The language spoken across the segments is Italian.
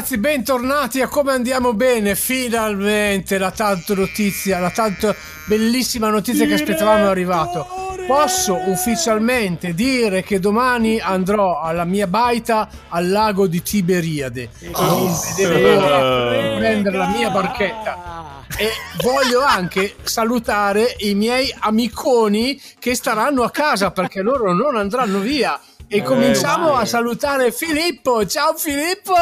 ragazzi, bentornati a Come Andiamo Bene, finalmente la tanto notizia, la tanto bellissima notizia che aspettavamo è arrivato. Posso ufficialmente dire che domani andrò alla mia baita al lago di Tiberiade. L'ora di prendere la mia barchetta. E voglio anche salutare i miei amiconi che staranno a casa perché loro non andranno via. E cominciamo a salutare Filippo. Ciao Filippo!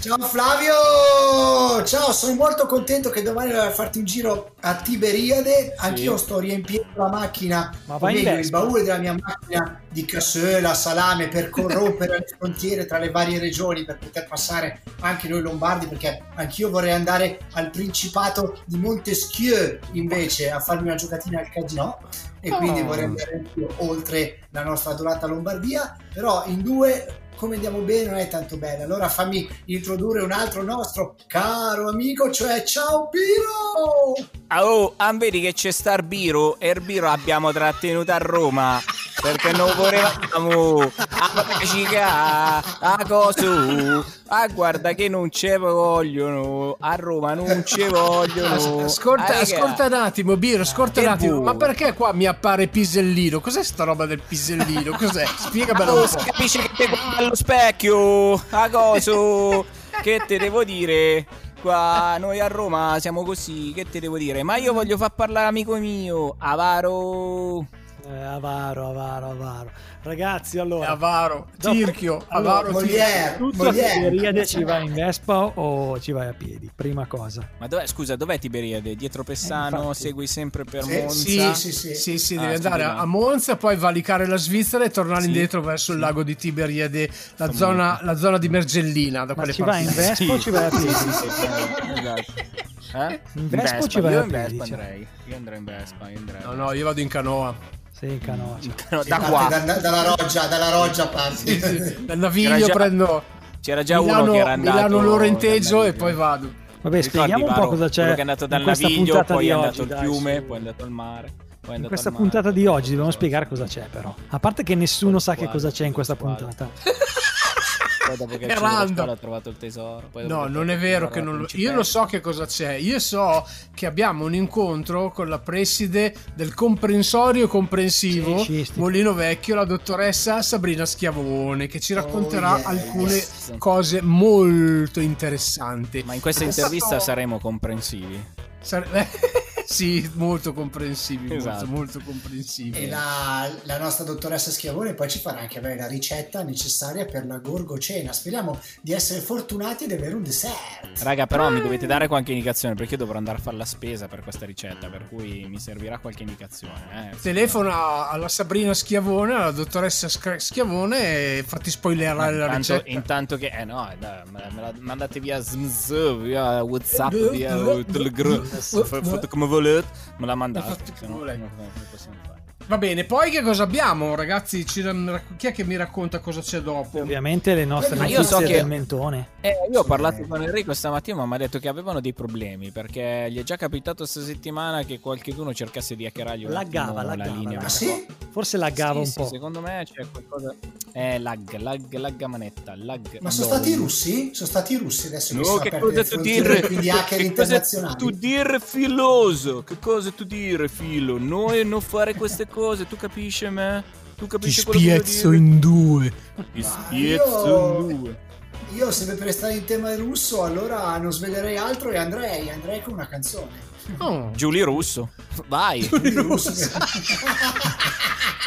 Ciao Flavio! Ciao, sono molto contento che domani vado a farti un giro a Tiberiade. Anch'io sto riempiendo la macchina, Ma o vai meglio, il baule della mia macchina di cassola, salame per corrompere le frontiere tra le varie regioni per poter passare anche noi lombardi perché anch'io vorrei andare al Principato di Montesquieu invece a farmi una giocatina al casino e quindi Oh. vorrei andare oltre la nostra adorata Lombardia però in due come andiamo bene non è tanto bene allora fammi introdurre un altro nostro caro amico cioè ciao Piro Ah, Oh, ah, vedi che c'è sta il Biro e il Biro l'abbiamo trattenuto a Roma perché non volevamo a pratica a cosa ah guarda che non ci vogliono a Roma non ci vogliono Ascolta, Ah, ascolta un attimo, Biro, ascolta un Che attimo. buo. Ma perché qua mi appare Pisellino? Cos'è sta roba del Pisellino? Cos'è? Spiegamela Oh, un po'. capisce che te specchio a cosa che te devo dire? Qua noi a Roma siamo così che te devo dire? Ma io voglio far parlare amico mio Avaro Eh, avaro, avaro, avaro. Ragazzi, allora. Avaro, dopo- Tirchio, allora, Avaro. Molière Tutto a Molière Tiberiade ci vai in Vespa o ci vai a piedi? Prima cosa. Ma dov'è, scusa, dov'è Tiberiade? Dietro Pessano, Eh, infatti. segui sempre per Sì, Monza? Sì, sì, sì. sì, sì, Ah, devi andare a Monza, poi valicare la Svizzera e tornare Sì, indietro verso il lago di Tiberiade, la zona, la zona di Mergellina. Da Ma quelle ci vai in parti. Vespa o ci vai a piedi? Sì, sì, sì, esatto. Eh? In Vespa o ci vai io in piedi, Vespa cioè? andrei. Io andrei in Vespa, io andrei. No, no, io vado in canoa. Sì, in canoa. cioè. No, Sì, da qua. da- dalla roggia dalla roggia parti Sì, sì. Dal Naviglio già- prendo C'era già Milano, uno che era andato Milano Lorenteggio e poi vado. Vabbè, Ricordi, spieghiamo un po' cosa c'è Quello che è andato dal in questa Naviglio, puntata poi è oggi. andato al fiume, poi è andato al mare. In questa puntata di oggi dobbiamo spiegare cosa c'è però. A parte che nessuno sa che cosa c'è in questa puntata. Poi dopo che ha trovato il tesoro. No, non è vero che non lo... Io lo so che cosa c'è. Io so che abbiamo un incontro con la preside del comprensorio comprensivo Sì. Molino Vecchio, la dottoressa Sabrina Schiavone, che ci racconterà Oh, yes. alcune cose molto interessanti. Ma in questa intervista stato- saremo comprensivi. Sare- sì, molto comprensivi, Esatto. molto, molto comprensivi. e la, la nostra dottoressa Schiavone poi ci farà anche avere la ricetta necessaria per la gorgocena speriamo di essere fortunati ed avere un dessert Raga, però mi dovete dare qualche indicazione perché io dovrò andare a fare la spesa per questa ricetta, per cui mi servirà qualche indicazione. Eh. Telefona alla Sabrina Schiavone, alla dottoressa Sc- Schiavone e fatti spoilerare la intanto, ricetta. intanto che eh no, dai, me, me la mandate via Zmz, via WhatsApp, via Telegram, fa- fate come volete, me la mandate, Fate se come no volete. non non possiamo fare. Va bene, poi che cosa abbiamo, ragazzi? Ci- chi è che mi racconta cosa c'è dopo? Ovviamente le nostre Ma io notizie so che- del mentone. Eh, io ho parlato con Enrico stamattina, ma mi ha detto che avevano dei problemi perché gli è già capitato questa settimana che qualcuno cercasse di hackerargli un Laggava, la laggava, linea. laggava. ah sì? Forse laggava Sì, un sì, po'. secondo me c'è qualcosa. Eh, lag, lag, lagga manetta. Lag, ma sono no. stati i russi? sono stati i russi adesso No, che cosa tu dire? quindi hacker Che cosa tu dire filoso? Che cosa tu dire filo? Noi non fare queste cose, tu capisci me? Tu Ti capisci devo spiezzo in due. Ti spiezzo io- in due. io se per restare in tema russo allora non svelerei altro e andrei andrei con una canzone Oh. Giulio Russo. Vai. Quindi russo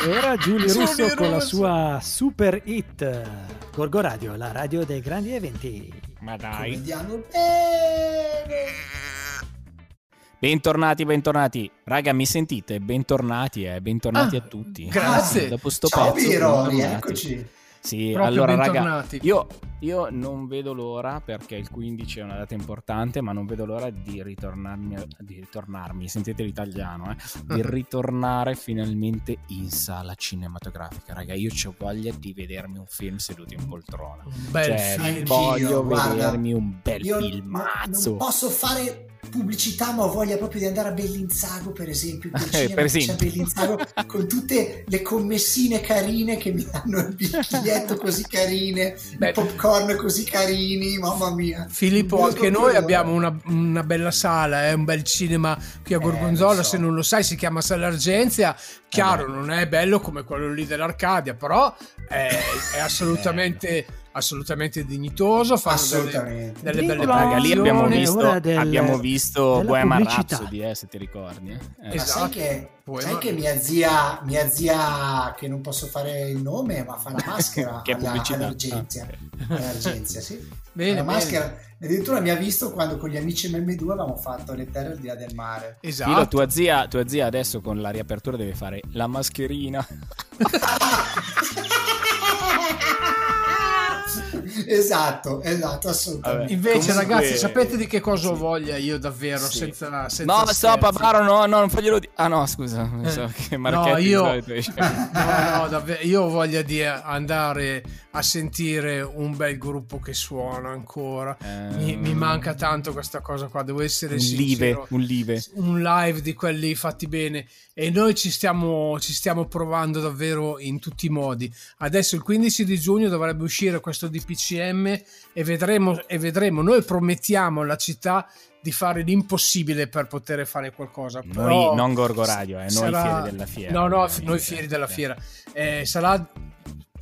E ora Giulio Giulio Russo con la sua super hit. Gorgo Radio, la radio dei grandi eventi. Ma Come dai. andiamo bene Bentornati, bentornati. Raga, mi sentite? Bentornati, eh. Bentornati Ah, a tutti. grazie. Dopo sto ciao pezzo. Piro bentornati. rieccoci Sì, Proprio allora raga, io io non vedo l'ora perché il 15 è una data importante, ma non vedo l'ora di ritornarmi, di ritornarmi, sentite l'italiano, eh, di ritornare finalmente in sala cinematografica. Raga, io ho voglia di vedermi un film seduto in poltrona. Un bel Cioè, film. voglio Anch'io, guarda, vedermi un bel Io filmazzo. non posso fare pubblicità, ma ho voglia proprio di andare a Bellinzago, per esempio, Eh, cinema per c'è a esempio. Bellinzago, con tutte le commessine carine che mi danno il bicchietto così carine, Beh. i popcorn così carini, mamma mia. Filippo, anche noi più abbiamo una, una bella sala, eh, un bel cinema qui a Eh, Gorgonzola, lo so. se non lo sai si chiama Sala Argenzia, chiaro beh. non è bello come quello lì dell'Arcadia, però è, è assolutamente, assolutamente dignitoso, fanno delle, Assolutamente. delle belle Nicola, Raga, lì abbiamo visto, del- abbiamo visto Bohemian. Rhapsody, eh, se ti ricordi. eh. Esatto. sai che, sai che mia zia, mia zia, che non posso fare il nome, ma fa la maschera Che alla, all'Argenzia. Ah, All'Argenzia, sì. Bene, la bene. maschera. Addirittura mi ha visto quando con gli amici MM2 avevamo fatto le terre al di là del mare. Esatto. Filo, tua zia, tua zia adesso con la riapertura deve fare la mascherina. esatto, esatto, assolutamente. Vabbè. Invece, Comunque- ragazzi, sapete di che cosa ho voglia io davvero? Sì. Senza, senza No, stop, scherzi? Baro, no, no, non faglielo dire. Ah no, scusa, Eh. so che No, io-. No, no, davvero, io ho voglia di andare a sentire un bel gruppo che suona ancora. Mi, mi Ehm, manca tanto questa cosa qua, devo essere un sincero. live, un live. Un live di quelli fatti bene e noi ci stiamo, ci stiamo provando davvero in tutti i modi. Adesso il 15 di giugno dovrebbe uscire questo DPCM e vedremo, e vedremo. Noi promettiamo alla città di fare l'impossibile per poter fare qualcosa. Noi, però non Gorgo Radio, eh, noi sarà- fieri della fiera. No, no, noi fieri della fiera. Eh, sarà.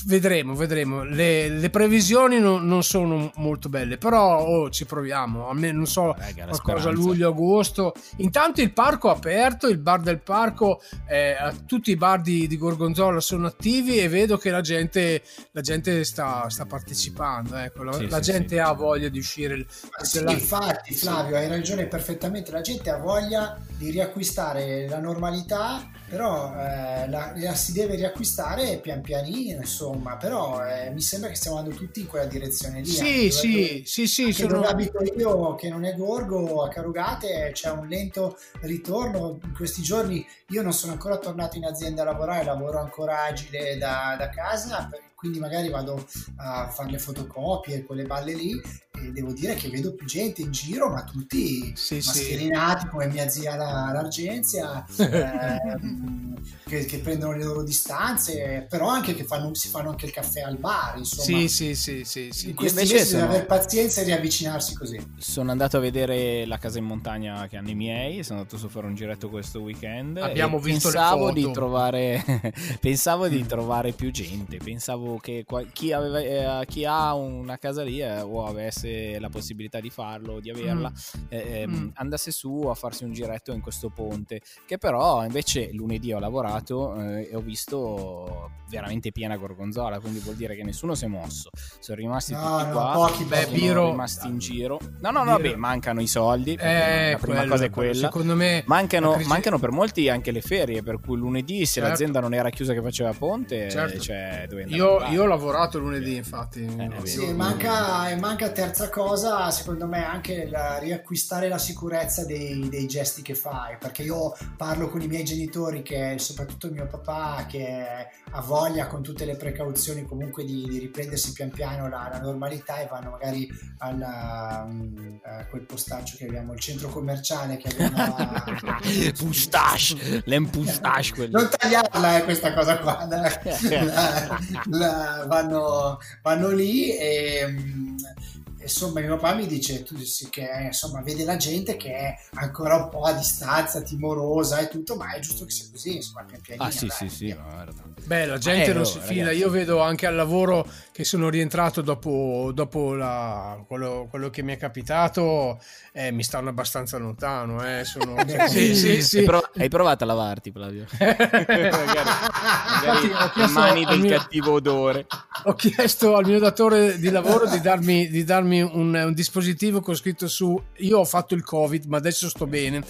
Vedremo, vedremo. Le, le previsioni non, non sono molto belle, però oh, ci proviamo. A me non so, Raga, la qualcosa a luglio, agosto. Intanto il parco è aperto, il bar del parco, eh, tutti i bar di, di Gorgonzola sono attivi e vedo che la gente, la gente sta, sta partecipando. Ecco. La, Sì, la sì, gente sì. ha voglia di uscire. Della- infatti, Flavio, hai ragione perfettamente. La gente ha voglia di riacquistare la normalità, però eh, la, la si deve riacquistare pian pianino, insomma. Però eh, mi sembra che stiamo andando tutti in quella direzione lì. Sì, sì, dove- sì, sì, sono... dove abito io, che non è Gorgo, a Carugate c'è un lento ritorno. In questi giorni io non sono ancora tornato in azienda a lavorare, lavoro ancora agile da, da casa, quindi magari vado a fare le fotocopie, quelle balle lì, e devo dire che vedo più gente in giro, ma tutti Sì, sì. mascherinati come mia zia la- l'Argenzia, ehm, che, che prendono le loro distanze, però anche che fanno, si fanno anche il caffè al bar, insomma. Sì, sì, sì, sì, sì. In questi invece sono- avere pazienza e riavvicinarsi così. Sono andato a vedere la casa in montagna che hanno i miei, sono andato su a fare un giretto questo weekend. Abbiamo e visto pensavo di trovare pensavo di trovare più gente, pensavo che qua- chi, aveva, eh, chi ha una casa lì eh, o avesse la possibilità di farlo, di averla, eh, ehm, Mm. andasse su a farsi un giretto in questo ponte, che però invece lunedì ho lavorato eh, e ho visto veramente piena gorgonzola, quindi vuol dire che nessuno si è mosso, sono rimasti No, tutti no, qua, pochi, Beh, sono Biro- rimasti in giro. No, no, no, beh, mancano i soldi, Eh, la prima quello, cosa è quella. Secondo me Mancano, crisi- mancano per molti anche le ferie, per cui lunedì se Certo. l'azienda non era chiusa che faceva ponte, Certo. cioè, Io, io ho lavorato lunedì, infatti. Eh, Sì, manca, e manca terza cosa, secondo me, anche la- riacquistare la sicurezza dei, dei gesti che fai, perché io parlo con i miei genitori, che soprattutto mio papà, che ha voglia con tutte le precauzioni comunque di, di riprendersi pian piano la, la normalità e vanno magari alla, mm, a quel postaccio che abbiamo, il centro commerciale che abbiamo a- Pustache, l'empustache non tagliarla eh, questa cosa qua. La- vanno, vanno lì e mm, insomma mio papà mi dice tu sì, che insomma vede la gente che è ancora un po' a distanza timorosa e tutto ma è giusto che sia così insomma pian pianino, Ah sì dai. sì sì, guarda. Beh, la gente Eh, non oh, si fida. ragazzi. Io vedo anche al lavoro che sono rientrato dopo, dopo la- quello, quello che mi è capitato, eh, mi stanno abbastanza lontano. Eh. Sono... sì, sì, sì. Hai, prov- hai provato a lavarti, Flavio? magari Infatti, magari le chiesto mani del mio- cattivo odore. Ho chiesto al mio datore di lavoro di darmi, di darmi un, un dispositivo con scritto su io ho fatto il covid ma adesso sto bene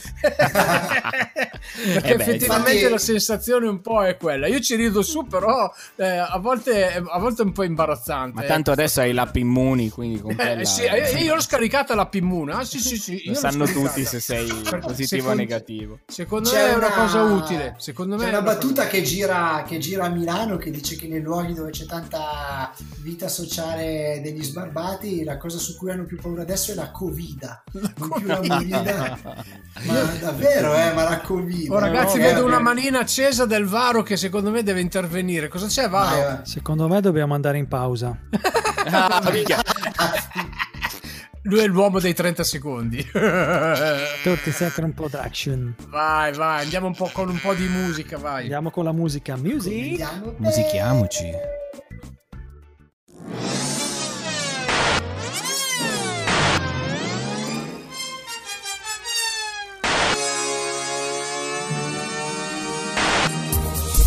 Perché Eh beh, effettivamente infatti- la sensazione un po' è quella. Io ci rido su, però eh, a, volte, a volte è un po' imbarazzante. Ma tanto adesso hai l'app immuni, quindi con Eh, quella... sì, io, io l'ho scaricata l'app immune. Ah, sì, sì, sì. io Lo sanno tutti se sei positivo o negativo. Secondo C'è me è una una- cosa utile. Secondo me C'è è una cosa battuta che gira, che gira a Milano che dice che nei luoghi dove c'è tanta vita sociale degli sbarbati la cosa su cui hanno più paura adesso è la covida. Non più la movida. Ma davvero, eh, ma la covida. Oh, ragazzi, no? vedo Eh, una eh. manina accesa del Varo che secondo me deve intervenire. Cosa c'è, Varo? vai. Secondo me dobbiamo andare in pausa. Ah. Lui è l'uomo dei 30 secondi. 30 Second Production. vai, vai, andiamo un po' con un po' di musica, vai. Andiamo con la musica music. Musichiamoci.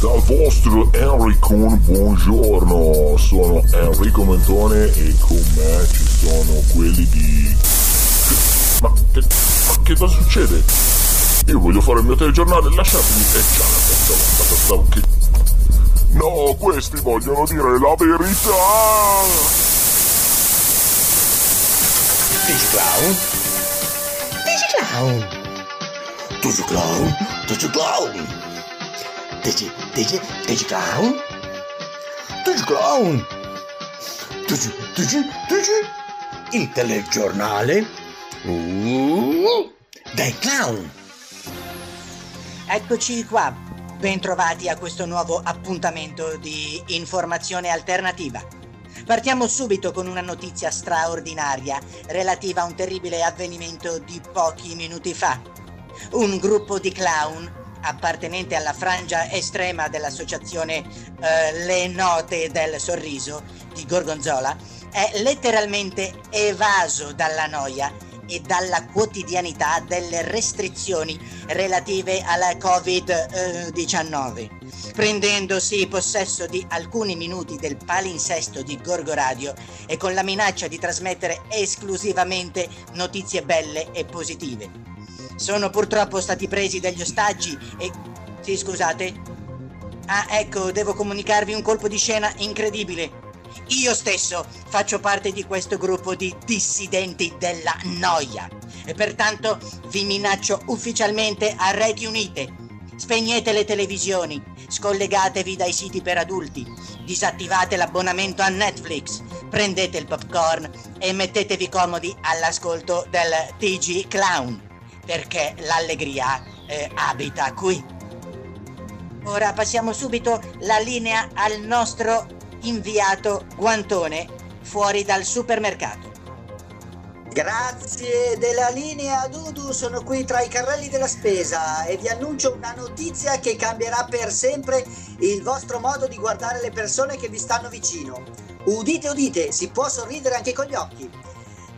Dal vostro Enricone, buongiorno, sono Enrico Mentone e con me ci sono quelli di... Ma che, ma che cosa succede? Io voglio fare il mio telegiornale, lasciatemi... E stavo, che... No, questi vogliono dire la verità! Digiclown? Digiclown? Digi, digi, digiclown? Digiclown? Digi, digi, digi? Il telegiornale? Uh, dei clown! Eccoci qua, bentrovati a questo nuovo appuntamento di informazione alternativa. Partiamo subito con una notizia straordinaria relativa a un terribile avvenimento di pochi minuti fa. Un gruppo di clown appartenente alla frangia estrema dell'associazione eh, Le Note del Sorriso di Gorgonzola è letteralmente evaso dalla noia e dalla quotidianità delle restrizioni relative alla Covid-19, prendendosi possesso di alcuni minuti del palinsesto di Gorgo Radio e con la minaccia di trasmettere esclusivamente notizie belle e positive. Sono purtroppo stati presi degli ostaggi e... Sì, scusate? Ah, ecco, devo comunicarvi un colpo di scena incredibile. Io stesso faccio parte di questo gruppo di dissidenti della noia e pertanto vi minaccio ufficialmente a reti unite. Spegnete le televisioni, scollegatevi dai siti per adulti, disattivate l'abbonamento a Netflix, prendete il popcorn e mettetevi comodi all'ascolto del TG Clown, perché l'allegria eh, abita qui. Ora passiamo subito la linea al nostro inviato Guantone fuori dal supermercato. Grazie della linea Dudu, sono qui tra i carrelli della spesa e vi annuncio una notizia che cambierà per sempre il vostro modo di guardare le persone che vi stanno vicino. Udite, udite, si può sorridere anche con gli occhi.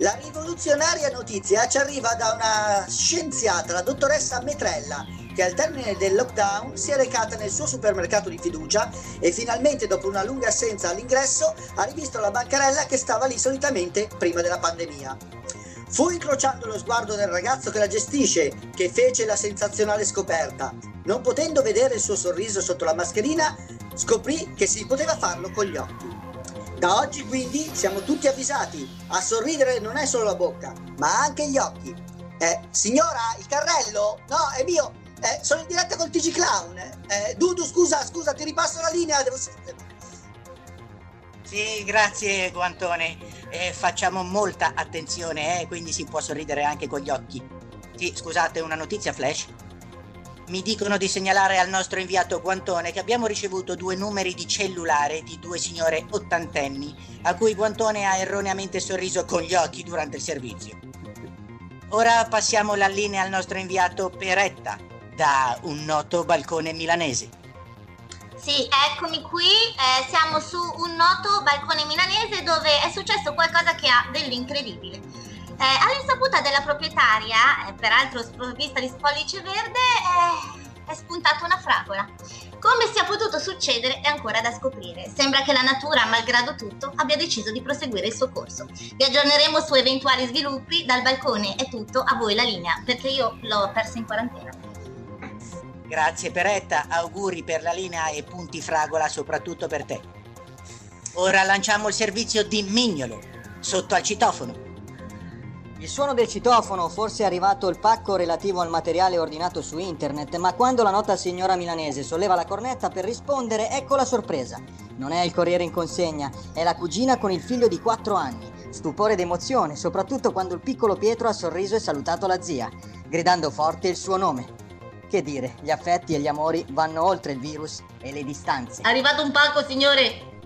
La rivoluzionaria notizia ci arriva da una scienziata, la dottoressa Metrella, che al termine del lockdown si è recata nel suo supermercato di fiducia e finalmente dopo una lunga assenza all'ingresso ha rivisto la bancarella che stava lì solitamente prima della pandemia. Fu incrociando lo sguardo del ragazzo che la gestisce che fece la sensazionale scoperta. Non potendo vedere il suo sorriso sotto la mascherina, scoprì che si poteva farlo con gli occhi. Da oggi quindi siamo tutti avvisati, a sorridere non è solo la bocca, ma anche gli occhi. Eh, signora, il carrello? No, è mio. Eh, sono in diretta col TG Clown. Eh, Dudu, scusa, scusa, ti ripasso la linea. Devo... Sì, grazie Guantone. Eh, facciamo molta attenzione, eh, quindi si può sorridere anche con gli occhi. Sì, scusate, una notizia flash. Mi dicono di segnalare al nostro inviato Guantone che abbiamo ricevuto due numeri di cellulare di due signore ottantenni a cui Guantone ha erroneamente sorriso con gli occhi durante il servizio. Ora passiamo la linea al nostro inviato Peretta da un noto balcone milanese. Sì, eccomi qui, eh, siamo su un noto balcone milanese dove è successo qualcosa che ha dell'incredibile. Eh, all'insaputa della proprietaria, eh, peraltro sprovvista di spollice verde, eh, è spuntata una fragola. Come sia potuto succedere è ancora da scoprire. Sembra che la natura, malgrado tutto, abbia deciso di proseguire il suo corso. Vi aggiorneremo su eventuali sviluppi. Dal balcone è tutto, a voi la linea, perché io l'ho persa in quarantena. Grazie Peretta, auguri per la linea e punti fragola soprattutto per te. Ora lanciamo il servizio di Mignolo, sotto al citofono. Il suono del citofono, forse è arrivato il pacco relativo al materiale ordinato su internet, ma quando la nota signora milanese solleva la cornetta per rispondere, ecco la sorpresa. Non è il corriere in consegna, è la cugina con il figlio di 4 anni. Stupore ed emozione, soprattutto quando il piccolo Pietro ha sorriso e salutato la zia, gridando forte il suo nome. Che dire, gli affetti e gli amori vanno oltre il virus e le distanze. È arrivato un pacco, signore.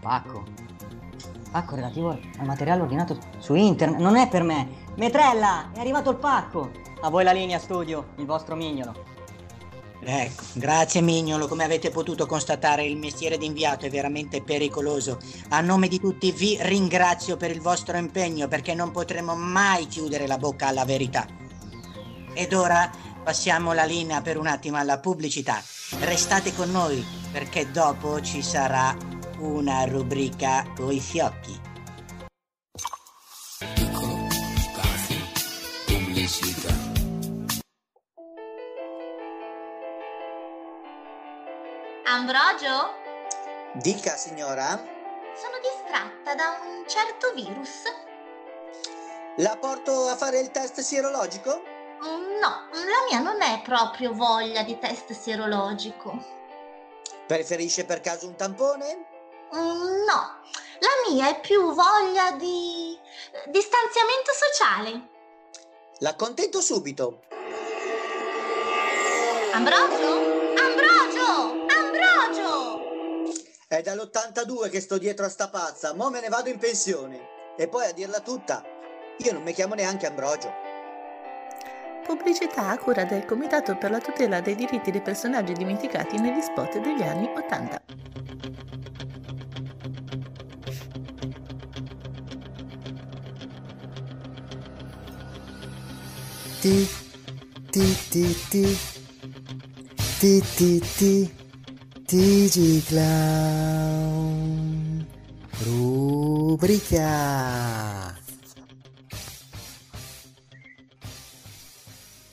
Pacco. Pacco relativo al materiale ordinato su internet. Non è per me. Metrella, è arrivato il pacco. A voi la linea studio, il vostro mignolo. Ecco, grazie Mignolo, come avete potuto constatare il mestiere di inviato è veramente pericoloso. A nome di tutti vi ringrazio per il vostro impegno perché non potremo mai chiudere la bocca alla verità. Ed ora passiamo la linea per un attimo alla pubblicità. Restate con noi perché dopo ci sarà una rubrica coi fiocchi. Pubblicità. Ambrogio? Dica, signora. Sono distratta da un certo virus. La porto a fare il test sierologico? Mm, No, la mia non è proprio voglia di test sierologico. Preferisce per caso un tampone? Mm, No, la mia è più voglia di distanziamento sociale. L'accontento subito. Ambrogio? Ambrogio! Ambrogio! È dall'82 che sto dietro a sta pazza, mo me ne vado in pensione. E poi a dirla tutta, io non mi chiamo neanche Ambrogio. Pubblicità a cura del Comitato per la tutela dei diritti dei personaggi dimenticati negli spot degli anni 80. Ti ti ti ti ti ti ti TG Clown rubrica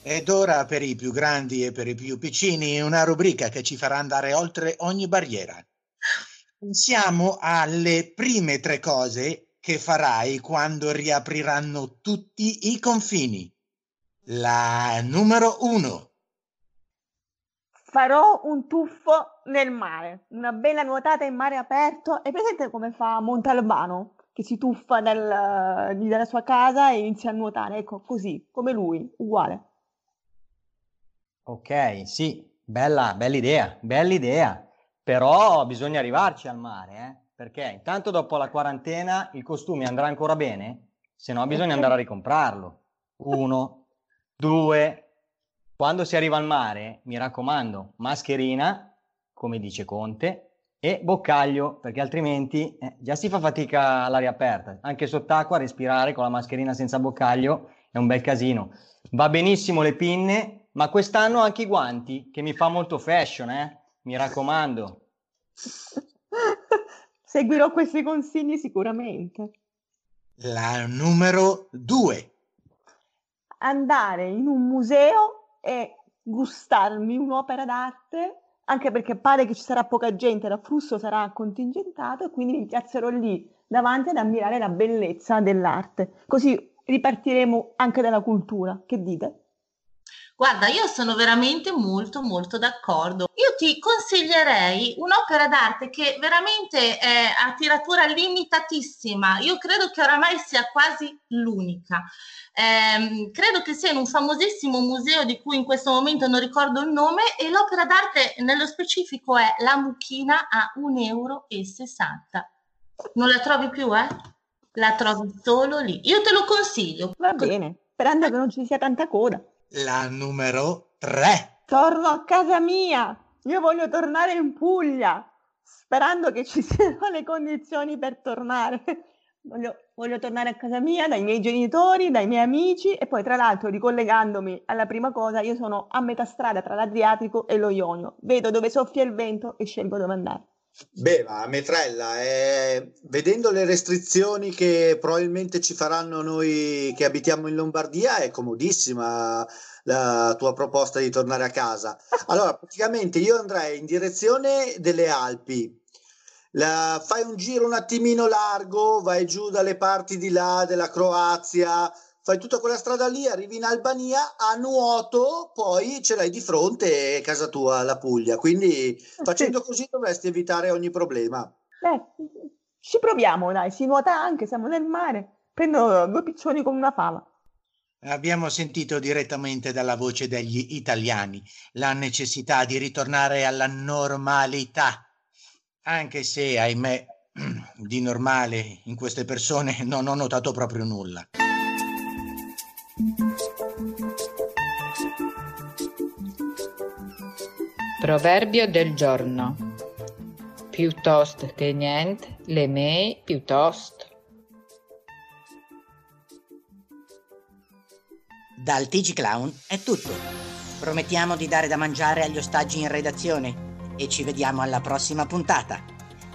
Ed ora per i più grandi e per i più piccini una rubrica che ci farà andare oltre ogni barriera. Pensiamo alle prime tre cose che farai quando riapriranno tutti i confini. La numero uno. Farò un tuffo nel mare, una bella nuotata in mare aperto. È presente come fa Montalbano, che si tuffa dal- dalla sua casa e inizia a nuotare? Ecco, così, come lui, uguale. Ok, sì, bella, bella idea, bella idea. Però bisogna arrivarci al mare, eh? Perché intanto dopo la quarantena il costume andrà ancora bene, se no bisogna andare a ricomprarlo. Uno, due. Quando si arriva al mare, mi raccomando, mascherina, come dice Conte, e boccaglio, perché altrimenti eh, già si fa fatica all'aria aperta. Anche sott'acqua respirare con la mascherina senza boccaglio è un bel casino. Va benissimo le pinne, ma quest'anno anche i guanti, che mi fa molto fashion, eh? Mi raccomando. Seguirò questi consigli sicuramente. La numero due. Andare in un museo e gustarmi un'opera d'arte, anche perché pare che ci sarà poca gente, l'afflusso sarà contingentato e quindi mi piazzerò lì davanti ad ammirare la bellezza dell'arte. Così ripartiremo anche dalla cultura. Che dite? Guarda, io sono veramente molto molto d'accordo. Io ti consiglierei un'opera d'arte che veramente è a tiratura limitatissima. Io credo che oramai sia quasi l'unica. Ehm, credo che sia in un famosissimo museo di cui in questo momento non ricordo il nome e l'opera d'arte nello specifico è La Mucchina a 1,60 euro. Non la trovi più, eh? La trovi solo lì. Io te lo consiglio. Va bene, sperando che non ci sia tanta coda. La numero tre. Torno a casa mia. Io voglio tornare in Puglia, sperando che ci siano le condizioni per tornare. Voglio, voglio tornare a casa mia, dai miei genitori, dai miei amici e poi tra l'altro ricollegandomi alla prima cosa, io sono a metà strada tra l'Adriatico e lo Ionio. Vedo dove soffia il vento e scelgo dove andare. Beh, ma Metrella, eh, vedendo le restrizioni che probabilmente ci faranno noi che abitiamo in Lombardia, è comodissima la tua proposta di tornare a casa. Allora, praticamente io andrei in direzione delle Alpi. La- fai un giro un attimino largo, vai giù dalle parti di là della Croazia, fai tutta quella strada lì, arrivi in Albania a nuoto, poi ce l'hai di fronte casa tua, la Puglia. Quindi facendo così dovresti evitare ogni problema. Beh, ci proviamo, dai, si nuota anche, siamo nel mare. Prendo due piccioni con una fava. Abbiamo sentito direttamente dalla voce degli italiani la necessità di ritornare alla normalità, anche se, ahimè, di normale in queste persone non ho notato proprio nulla. Proverbio del giorno. Piuttosto che niente, le mei piuttosto. Dal TG Clown è tutto. Promettiamo di dare da mangiare agli ostaggi in redazione e ci vediamo alla prossima puntata,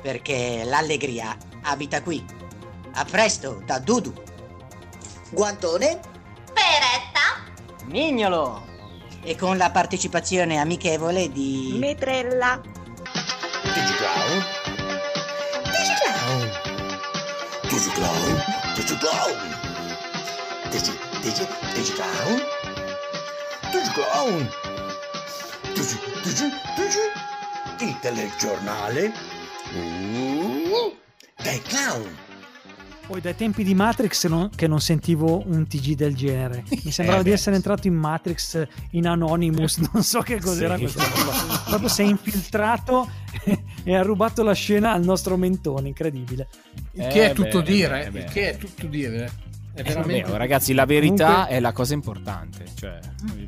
perché l'allegria abita qui. A presto da Dudu. Guantone? Peretta. Mignolo! E con la partecipazione amichevole di... Metrella. Digiclown? Digiclown? Digiclown? Digiclown? Digi, digi, Digiclown? Digiclown? Digi, digi, digi? Il telegiornale? Uh, clown! Poi dai tempi di Matrix non- che non sentivo un TG del genere. Mi sembrava Eh, di essere entrato in Matrix, in Anonymous, non so che cos'era Sì. questa cosa. Proprio si è infiltrato e ha rubato la scena al nostro mentone, incredibile. Il che è Eh tutto beh, dire, eh beh. il che è tutto dire. È Eh, veramente... vabbè, ragazzi, la verità Comunque- è la cosa importante. Cioè,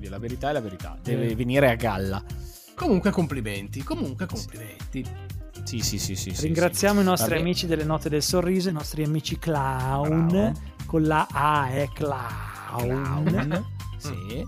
la verità è la verità. Deve Eh. venire a galla. Comunque complimenti, comunque complimenti. Sì, sì, sì, sì. sì, Ringraziamo sì. i nostri amici delle note del sorriso, i nostri amici clown, Bravo. con la A è clown. Clown. Sì.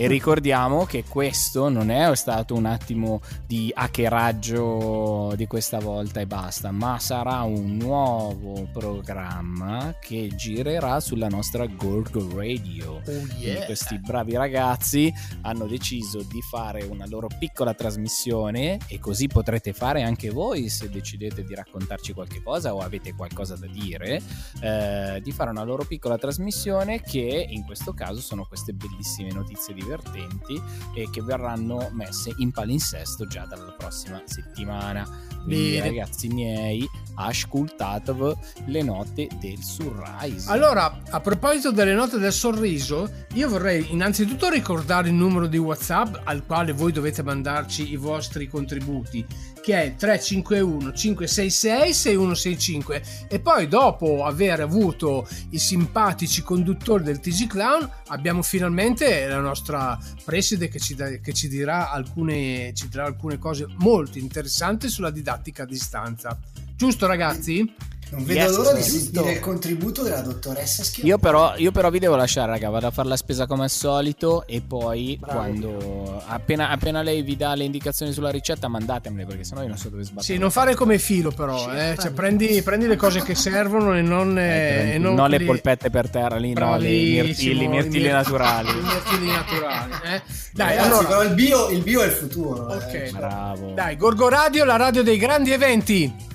E ricordiamo che questo non è stato un attimo di hackeraggio di questa volta e basta, ma sarà un nuovo programma che girerà sulla nostra Gorgo Radio. Quindi questi bravi ragazzi hanno deciso di fare una loro piccola trasmissione e così potrete fare anche voi se decidete di raccontarci qualche cosa o avete qualcosa da dire, eh, di fare una loro piccola trasmissione che in questo caso sono queste bellissime notizie divertenti e che verranno messe in palinsesto già dalla prossima settimana. Quindi Bene. ragazzi miei, ascoltatevi le note del Surrise. Allora, a proposito delle note del sorriso, io vorrei innanzitutto ricordare il numero di WhatsApp al quale voi dovete mandarci i vostri contributi, che è 351 566 6165 e poi dopo aver avuto i simpatici conduttori del TG Clown abbiamo finalmente la nostra preside che ci, da- che ci dirà alcune, ci dirà alcune cose molto interessanti sulla didattica a distanza. Giusto ragazzi? Non vedo Yes, l'ora di sentire il contributo della dottoressa Schiavone. Io però, io però vi devo lasciare, raga. Vado a fare la spesa come al solito. E poi, Bravo. quando appena, appena lei vi dà le indicazioni sulla ricetta, mandatemele perché sennò io non so dove sbattere. Sì, non fare come filo però, eh. Cioè, prendi, prendi le cose che servono e non, eh, e non non le polpette per terra lì, no, le mirtilli, i mirtilli mir- naturali. i mirtilli naturali, eh. Dai, Ragazzi, allora, però il bio, il bio è il futuro. ok. eh. Bravo. Dai, Gorgo Radio, la radio dei grandi eventi.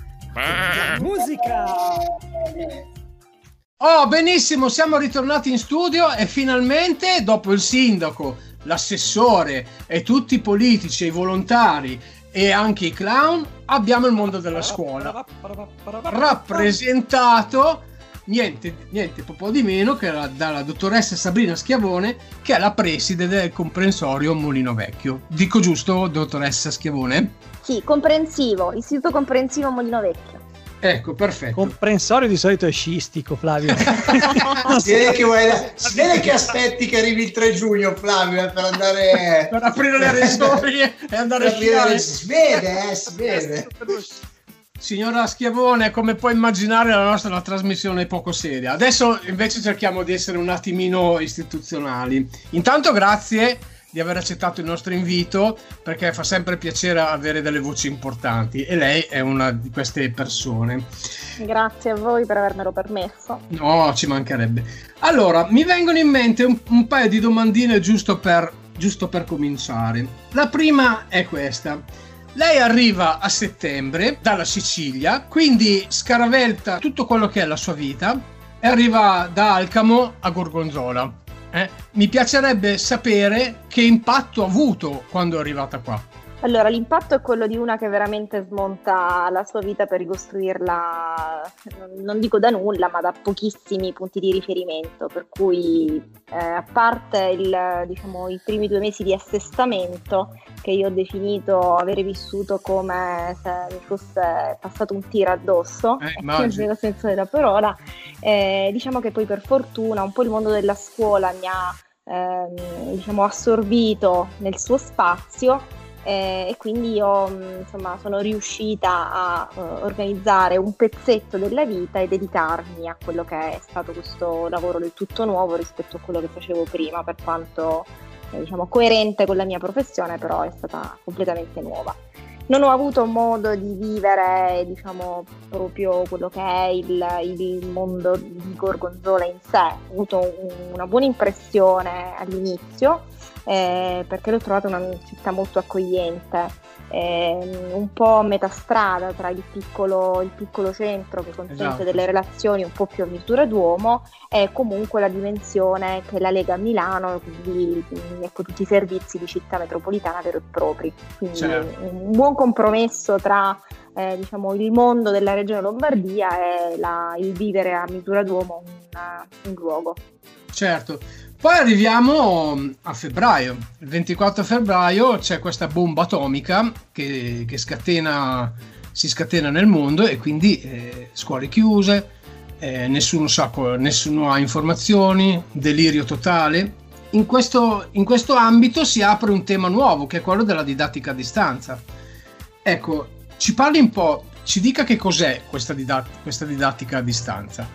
Musica! Oh, benissimo, siamo ritornati in studio e finalmente, dopo il sindaco, l'assessore e tutti i politici e i volontari e anche i clown, abbiamo il mondo della scuola rappresentato niente, niente po' di meno che la- dalla dottoressa Sabrina Schiavone, che è la preside del comprensorio Molino Vecchio. Dico giusto, dottoressa Schiavone? Sì, comprensivo, istituto comprensivo Molino Vecchio. Ecco, perfetto. Comprensorio di solito è scistico, Flavio. Si vede, che vuoi- si vede che aspetti che arrivi il 3 giugno, Flavio, eh, per andare per aprire le regioni e andare a sciare. Si vede, eh, si vede. Signora Schiavone, come puoi immaginare la nostra la trasmissione è poco seria. Adesso invece cerchiamo di essere un attimino istituzionali. Intanto grazie di aver accettato il nostro invito perché fa sempre piacere avere delle voci importanti e lei è una di queste persone. Grazie a voi per avermelo permesso. No, ci mancherebbe. Allora, mi vengono in mente un, un paio di domandine giusto per, giusto per cominciare. La prima è questa. Lei arriva a settembre dalla Sicilia, quindi scaravelta tutto quello che è la sua vita e arriva da Alcamo a Gorgonzola. Eh, mi piacerebbe sapere che impatto ha avuto quando è arrivata qua. Allora, l'impatto è quello di una che veramente smonta la sua vita per ricostruirla, non dico da nulla, ma da pochissimi punti di riferimento, per cui eh, a parte il, diciamo, i primi due mesi di assestamento, che io ho definito avere vissuto come se mi fosse passato un tiro addosso, Eh, nel vero senso della parola, eh, diciamo che poi per fortuna un po' il mondo della scuola mi ha ehm, diciamo, assorbito nel suo spazio eh, e quindi io mh, insomma, sono riuscita a eh, organizzare un pezzetto della vita e dedicarmi a quello che è stato questo lavoro del tutto nuovo rispetto a quello che facevo prima, per quanto eh, diciamo, coerente con la mia professione, però è stata completamente nuova. Non ho avuto modo di vivere, diciamo, proprio quello che è il, il mondo di Gorgonzola in sé. Ho avuto un- una buona impressione all'inizio, eh, perché l'ho trovata una città molto accogliente, ehm, un po' a metà strada tra il piccolo, il piccolo centro che consente Esatto. delle relazioni un po' più a misura d'uomo e comunque la dimensione che la Lega a Milano, quindi mm, ecco, tutti i servizi di città metropolitana vero e propri. Quindi Certo. un buon compromesso tra eh, diciamo, il mondo della regione Lombardia e la- il vivere a misura d'uomo un luogo. Certo. Poi arriviamo a febbraio. Il 24 febbraio c'è questa bomba atomica che, che scatena, si scatena nel mondo e quindi eh, scuole chiuse, eh, nessuno, sa, nessuno ha informazioni, delirio totale. In questo, in questo ambito si apre un tema nuovo che è quello della didattica a distanza. Ecco, ci parli un po', ci dica che cos'è questa, didat- questa didattica a distanza.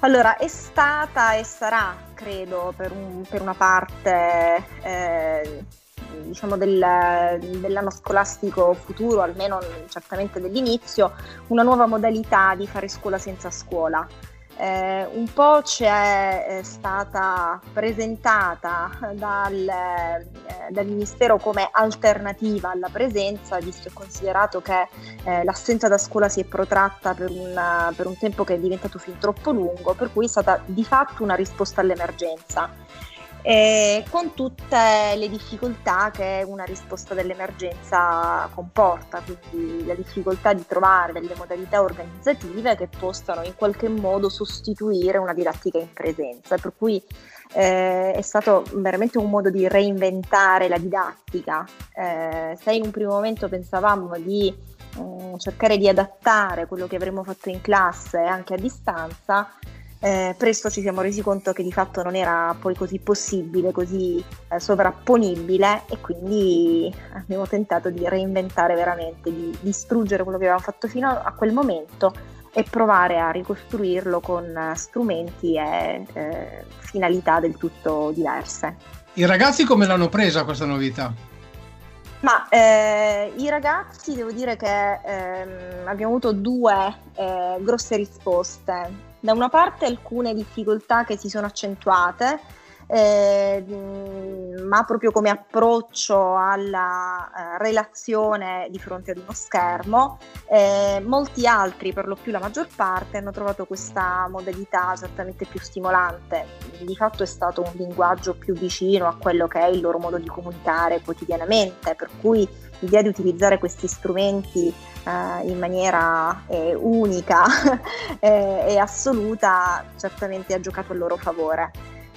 Allora, è stata e sarà, credo, per, un- per una parte eh, diciamo del- dell'anno scolastico futuro, almeno certamente dell'inizio, una nuova modalità di fare scuola senza scuola. Eh, un po' ci è eh, stata presentata dal, eh, dal Ministero come alternativa alla presenza, visto e considerato che eh, l'assenza da scuola si è protratta per, una- per un tempo che è diventato fin troppo lungo, per cui è stata di fatto una risposta all'emergenza. E con tutte le difficoltà che una risposta dell'emergenza comporta, quindi la difficoltà di trovare delle modalità organizzative che possano in qualche modo sostituire una didattica in presenza, per cui eh, è stato veramente un modo di reinventare la didattica. Eh, se in un primo momento pensavamo di eh, cercare di adattare quello che avremmo fatto in classe anche a distanza, eh, presto ci siamo resi conto che di fatto non era poi così possibile, così eh, sovrapponibile e quindi abbiamo tentato di reinventare veramente, di distruggere quello che avevamo fatto fino a, quel momento e provare a ricostruirlo con eh, strumenti e eh, finalità del tutto diverse. I ragazzi come l'hanno presa questa novità? Ma eh, i ragazzi devo dire che ehm, abbiamo avuto due eh, grosse risposte. Da una parte alcune difficoltà che si sono accentuate, eh, ma proprio come approccio alla eh, relazione di fronte ad uno schermo. Eh, molti altri, per lo più la maggior parte, hanno trovato questa modalità certamente più stimolante. Di fatto è stato un linguaggio più vicino a quello che è il loro modo di comunicare quotidianamente, per cui l'idea di utilizzare questi strumenti eh, in maniera eh, unica eh, e assoluta certamente ha giocato a loro favore.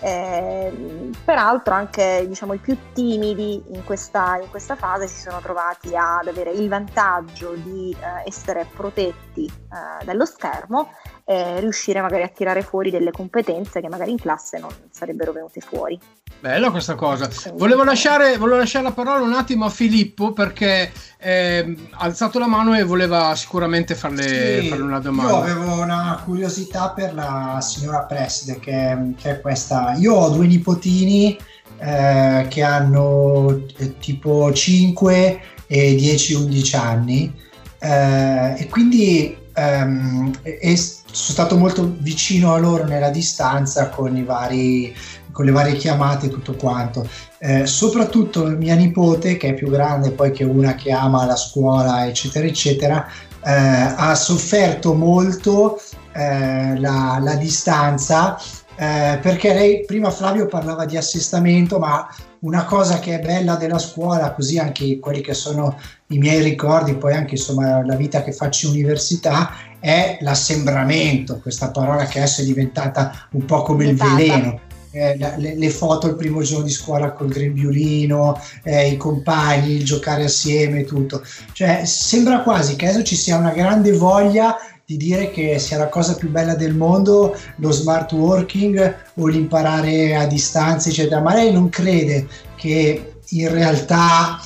Eh, peraltro anche diciamo, i più timidi in questa, in questa fase si sono trovati ad avere il vantaggio di eh, essere protetti eh, dallo schermo e riuscire magari a tirare fuori delle competenze che magari in classe non sarebbero venute fuori. Bella questa cosa. Volevo lasciare, volevo lasciare la parola un attimo a Filippo perché ehm, ha alzato la mano e voleva sicuramente farle, Sì, farle una Io domanda. avevo una curiosità per la signora Preside, che, che è questa. Io ho due nipotini eh, che hanno eh, tipo 5 e 10-11 anni eh, e quindi e- e sono stato molto vicino a loro nella distanza con, i vari, con le varie chiamate e tutto quanto. Eh, soprattutto mia nipote, che è più grande poi che una che ama la scuola, eccetera, eccetera, eh, ha sofferto molto eh, la, la distanza eh, perché lei prima Flavio parlava di assestamento, ma una cosa che è bella della scuola, così anche quelli che sono i miei ricordi, poi anche insomma la vita che faccio in università, è l'assembramento, questa parola che adesso è diventata un po' come il veleno. Eh, le, le foto il primo giorno di scuola col grembiulino, eh, i compagni, il giocare assieme, tutto. Cioè, sembra quasi che adesso ci sia una grande voglia di dire che sia la cosa più bella del mondo lo smart working o l'imparare a distanza, eccetera. Ma lei non crede che in realtà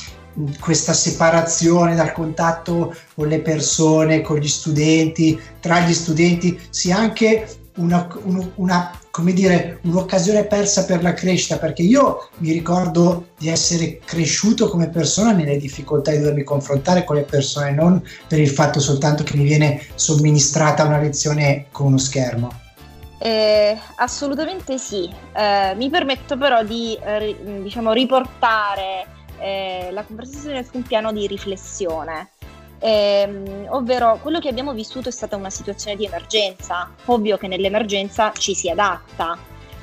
questa separazione dal contatto con le persone, con gli studenti, tra gli studenti, sia anche una, un- una, come dire, un'occasione persa per la crescita, perché io mi ricordo di essere cresciuto come persona nelle difficoltà di dovermi confrontare con le persone, non per il fatto soltanto che mi viene somministrata una lezione con uno schermo. Eh, assolutamente sì. Eh, mi permetto però di eh, diciamo, riportare eh, la conversazione su un piano di riflessione. Ehm, ovvero quello che abbiamo vissuto è stata una situazione di emergenza. Ovvio che nell'emergenza ci si adatta.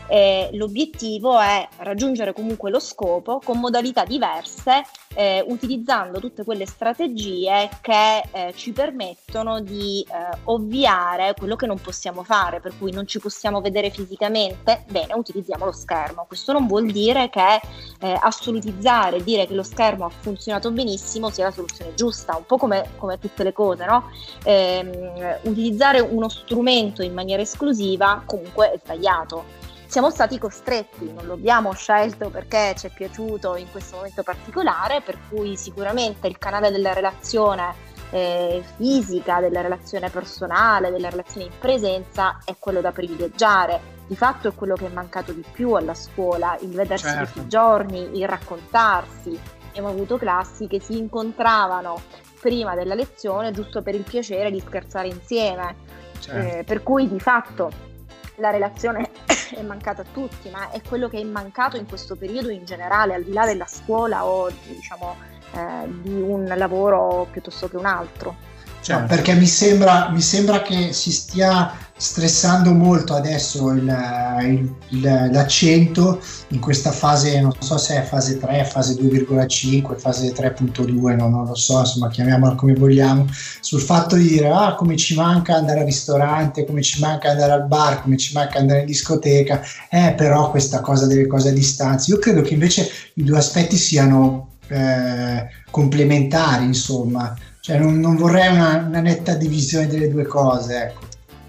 Eh, l'obiettivo è raggiungere comunque lo scopo con modalità diverse, eh, utilizzando tutte quelle strategie che eh, ci permettono di eh, ovviare quello che non possiamo fare, per cui non ci possiamo vedere fisicamente, bene, utilizziamo lo schermo. Questo non vuol dire che eh, assolutizzare, dire che lo schermo ha funzionato benissimo sia la soluzione giusta, un po' come, come tutte le cose, no? Ehm, utilizzare uno strumento in maniera esclusiva comunque è sbagliato siamo stati costretti, non lo abbiamo scelto perché ci è piaciuto in questo momento particolare, per cui sicuramente il canale della relazione eh, fisica, della relazione personale, della relazione in presenza è quello da privilegiare. Di fatto è quello che è mancato di più alla scuola, il vedersi Certo. tutti i giorni, il raccontarsi. Abbiamo avuto classi che si incontravano prima della lezione giusto per il piacere di scherzare insieme. Certo. Eh, per cui di fatto la relazione è mancata a tutti, ma è quello che è mancato in questo periodo in generale, al di là della scuola o diciamo eh, di un lavoro piuttosto che un altro. Cioè, perché mi sembra, mi sembra che si stia stressando molto adesso il- il- il- l'accento in questa fase, non so se è fase 3, fase 2,5, fase 3.2, no, non lo so, insomma chiamiamola come vogliamo, sul fatto di dire ah come ci manca andare al ristorante, come ci manca andare al bar, come ci manca andare in discoteca, eh però questa cosa delle cose a distanza. Io credo che invece i due aspetti siano eh, complementari, insomma. Cioè, non, non vorrei una, una netta divisione delle due cose, ecco.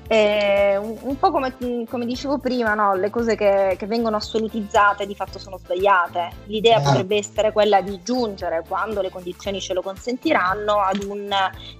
E un, un po' come, come dicevo prima, no? le cose che, che vengono assolutizzate di fatto sono sbagliate. L'idea Ah. potrebbe essere quella di giungere, quando le condizioni ce lo consentiranno, ad un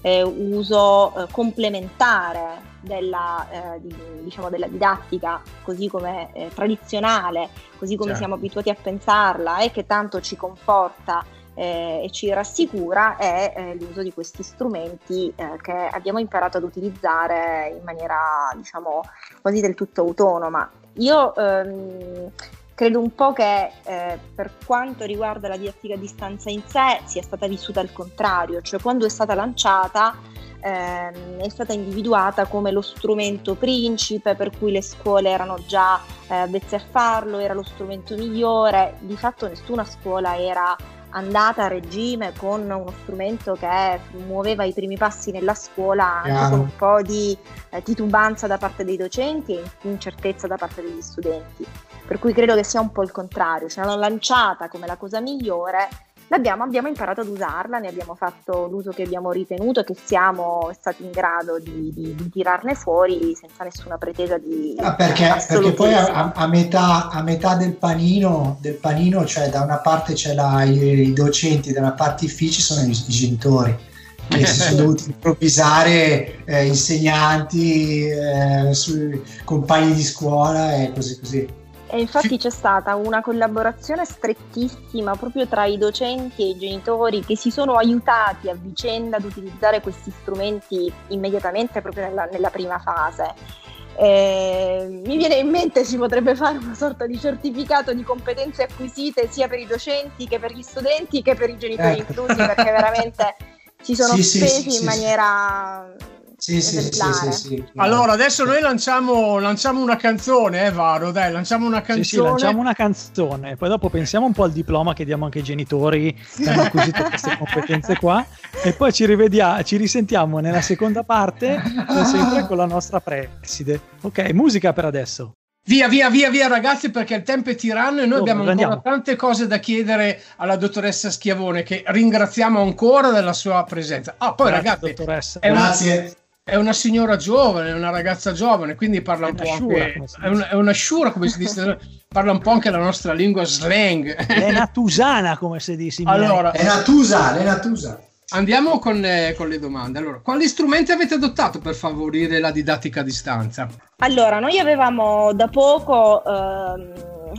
eh, uso eh, complementare della, eh, di- diciamo della didattica così come eh, tradizionale, così come Certo. siamo abituati a pensarla e che tanto ci conforta eh, e ci rassicura è eh, l'uso di questi strumenti eh, che abbiamo imparato ad utilizzare in maniera diciamo quasi del tutto autonoma. Io ehm, credo un po' che eh, per quanto riguarda la didattica a distanza in sé sia stata vissuta al contrario, cioè quando è stata lanciata ehm, è stata individuata come lo strumento principe per cui le scuole erano già eh, avvezze a farlo, era lo strumento migliore, di fatto nessuna scuola era andata a regime con uno strumento che muoveva i primi passi nella scuola anche con un po' di eh, titubanza da parte dei docenti e incertezza da parte degli studenti. Per cui credo che sia un po' il contrario, ce l'hanno lanciata come la cosa migliore, l'abbiamo, abbiamo imparato ad usarla, ne abbiamo fatto l'uso che abbiamo ritenuto e che siamo stati in grado di, di- di tirarne fuori senza nessuna pretesa di Ah, perché, perché poi a, a- metà, a metà del panino, del panino, cioè da una parte c'è la- i, i docenti, dalla parte i uffici sono i, i genitori che si sono dovuti improvvisare eh, insegnanti, eh, su- compagni di scuola e così così. E infatti c'è stata una collaborazione strettissima proprio tra i docenti e i genitori che si sono aiutati a vicenda ad utilizzare questi strumenti immediatamente proprio nella, nella prima fase. Eh, mi viene in mente si potrebbe fare una sorta di certificato di competenze acquisite sia per i docenti che per gli studenti che per i genitori Ecco. inclusi perché veramente si sono Sì, sì, spesi sì, in sì, sì. maniera Sì, sì, sì, esemplare. sì, sì. Allora, adesso noi lanciamo, lanciamo una canzone, eh, Varo, dai, lanciamo una Sì, canzone. sì, lanciamo una canzone poi dopo pensiamo un po' al diploma che diamo anche ai genitori che hanno acquisito queste competenze qua e poi ci rivediamo, ci risentiamo nella seconda parte sempre con la nostra preside. Ok, musica per adesso. Via, via, via, via, ragazzi, perché il tempo è tiranno e noi Dove? abbiamo ancora Andiamo. tante cose da chiedere alla dottoressa Schiavone, che ringraziamo ancora della sua presenza. Ah, poi, Grazie, ragazzi, dottoressa. è una, Grazie. È una signora giovane, è una ragazza giovane, quindi parla È un una po' sciura, anche. È, una, è una sciura, come si dice, parla un po' anche la nostra lingua slang. È natusana come si dice. Allora, È Natusa, è Natusa. Andiamo con, eh, con le domande. Allora, quali strumenti avete adottato per favorire la didattica a distanza? Allora, noi avevamo da poco ehm,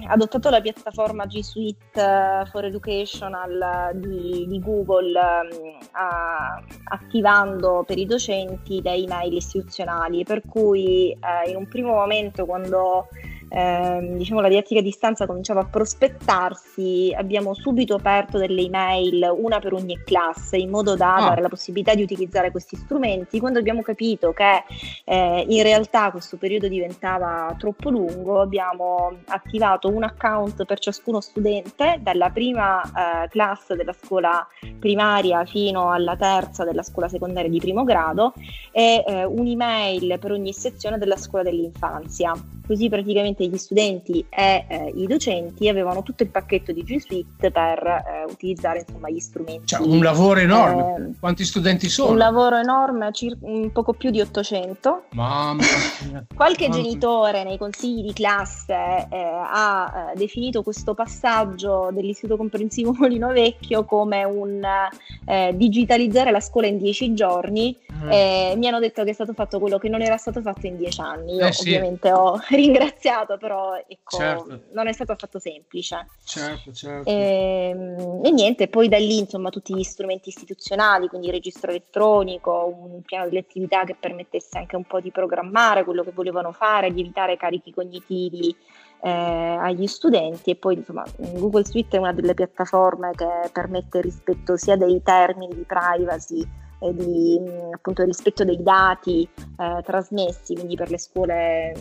adottato la piattaforma G Suite eh, for Educational di, di Google, ehm, a- attivando per i docenti le email istituzionali, per cui eh, in un primo momento quando ehm, diciamo, la didattica a distanza cominciava a prospettarsi, abbiamo subito aperto delle email, una per ogni classe, in modo da Ah. dare la possibilità di utilizzare questi strumenti. Quando abbiamo capito che eh, in realtà questo periodo diventava troppo lungo, abbiamo attivato un account per ciascuno studente, dalla prima eh, classe della scuola primaria fino alla terza della scuola secondaria di primo grado e eh, un'email per ogni sezione della scuola dell'infanzia. Così praticamente gli studenti e eh, i docenti avevano tutto il pacchetto di G Suite per eh, utilizzare insomma gli strumenti. Cioè, un lavoro enorme. Ehm, Quanti studenti sono? un lavoro enorme, cir- un poco più di 800. Mamma mia. Qualche Quanti- genitore nei consigli di classe eh, ha eh, definito questo passaggio dell'Istituto Comprensivo Molino Vecchio come un eh, digitalizzare la scuola in dieci giorni. Mm. e mi hanno detto che è stato fatto quello che non era stato fatto in dieci anni. Io Eh sì. ovviamente ho ringraziato, però ecco, Certo. non è stato affatto semplice. Certo, certo. Ehm, E, niente, poi da lì insomma tutti gli strumenti istituzionali, quindi il registro elettronico, un piano delle attività che permettesse anche un po' di programmare quello che volevano fare, di evitare carichi cognitivi eh, agli studenti e poi insomma Google Suite è una delle piattaforme che permette il rispetto sia dei termini di privacy e di mh, appunto rispetto dei dati eh, trasmessi, quindi per le scuole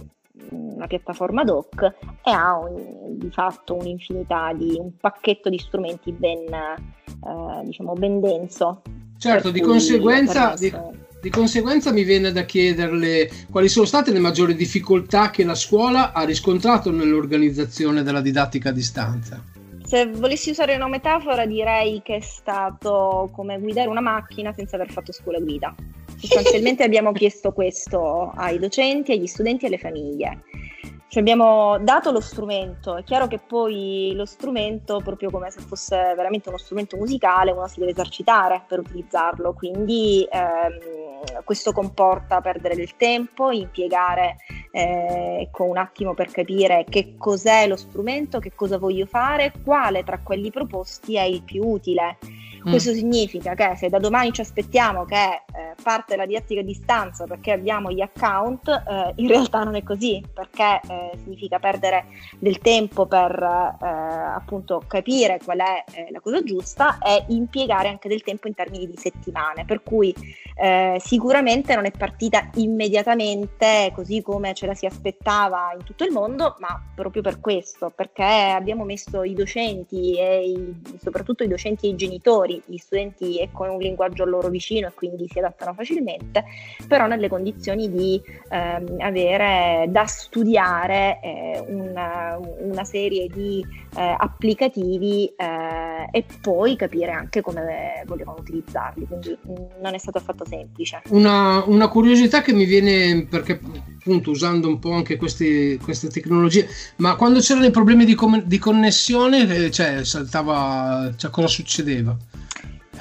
una piattaforma ad hoc e ha un- di fatto un'infinità di un pacchetto di strumenti ben, eh, diciamo, ben denso. Certo, di conseguenza, di, di conseguenza mi viene da chiederle quali sono state le maggiori difficoltà che la scuola ha riscontrato nell'organizzazione della didattica a distanza. Se volessi usare una metafora direi che è stato come guidare una macchina senza aver fatto scuola guida. Sostanzialmente abbiamo chiesto questo ai docenti, agli studenti e alle famiglie. Ci abbiamo dato lo strumento, è chiaro che poi lo strumento, proprio come se fosse veramente uno strumento musicale, uno si deve esercitare per utilizzarlo, quindi ehm, questo comporta perdere del tempo, impiegare eh, ecco, un attimo per capire che cos'è lo strumento, che cosa voglio fare, quale tra quelli proposti è il più utile. Mm. Questo significa che se da domani ci aspettiamo che eh, parte la didattica a distanza perché abbiamo gli account, eh, in realtà non è così, perché eh, significa perdere del tempo per eh, appunto capire qual è eh, la cosa giusta e impiegare anche del tempo in termini di settimane. Per cui eh, sicuramente non è partita immediatamente così come ce la si aspettava in tutto il mondo, ma proprio per questo, perché abbiamo messo i docenti e i- soprattutto i docenti e i genitori, gli studenti è con un linguaggio a loro vicino e quindi si adattano facilmente, però nelle condizioni di ehm, avere da studiare eh, una, una serie di eh, applicativi eh, e poi capire anche come volevano utilizzarli, quindi non è stato affatto semplice. Una, una curiosità che mi viene perché appunto usando un po' anche questi- queste tecnologie, ma quando c'erano i problemi di, com- di connessione, eh, cioè saltava, cioè cosa succedeva?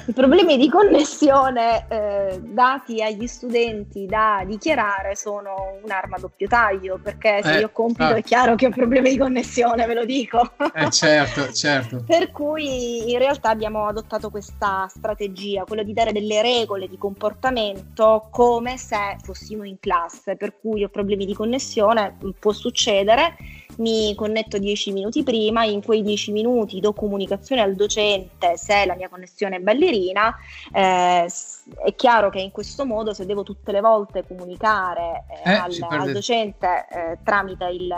I problemi di connessione eh, dati agli studenti da dichiarare sono un'arma a doppio taglio, perché se Eh, io compito ah. è chiaro che ho problemi di connessione, ve lo dico. Eh, certo, certo. Per cui in realtà abbiamo adottato questa strategia, quello di dare delle regole di comportamento come se fossimo in classe, per cui ho problemi di connessione, può succedere, mi connetto 10 minuti prima, in quei 10 minuti do comunicazione al docente se la mia connessione è ballerina, eh, è chiaro che in questo modo se devo tutte le volte comunicare eh, Eh, al, al docente eh, tramite il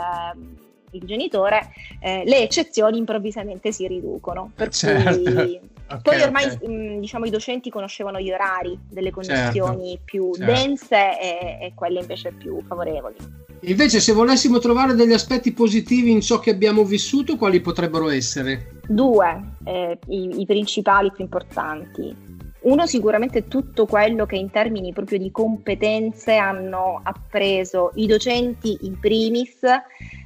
il genitore, eh, le eccezioni improvvisamente si riducono. Per Certo. cui Ok, poi ormai ok. mh, diciamo i docenti conoscevano gli orari delle connessioni Certo, più certo. dense e, e quelle invece più favorevoli. Invece, se volessimo trovare degli aspetti positivi in ciò che abbiamo vissuto, quali potrebbero essere? Due, eh, i, i principali più importanti. Uno sicuramente tutto quello che in termini proprio di competenze hanno appreso i docenti in primis,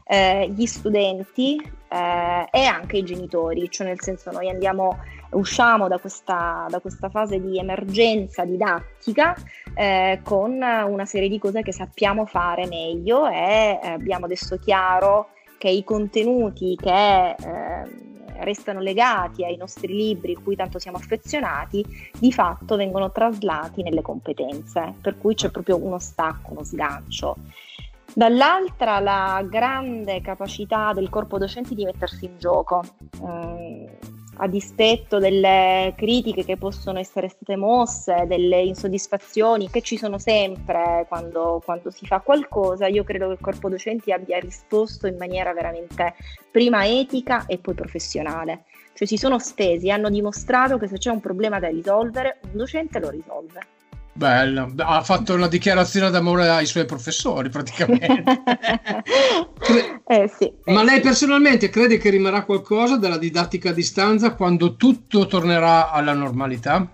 eh, gli studenti eh, e anche i genitori, cioè nel senso noi andiamo, usciamo da questa, da questa fase di emergenza didattica eh, con una serie di cose che sappiamo fare meglio e eh, abbiamo adesso chiaro che i contenuti che eh, restano legati ai nostri libri cui tanto siamo affezionati, di fatto vengono traslati nelle competenze, per cui c'è proprio uno stacco, uno sgancio. Dall'altra la grande capacità del corpo docenti di mettersi in gioco, mm, a dispetto delle critiche che possono essere state mosse, delle insoddisfazioni che ci sono sempre quando, quando si fa qualcosa, io credo che il corpo docenti abbia risposto in maniera veramente prima etica e poi professionale. Cioè si sono spesi, hanno dimostrato che se c'è un problema da risolvere, un docente lo risolve. Bella, ha fatto una dichiarazione d'amore ai suoi professori praticamente. Eh sì. Ma lei personalmente crede che rimarrà qualcosa della didattica a distanza quando tutto tornerà alla normalità?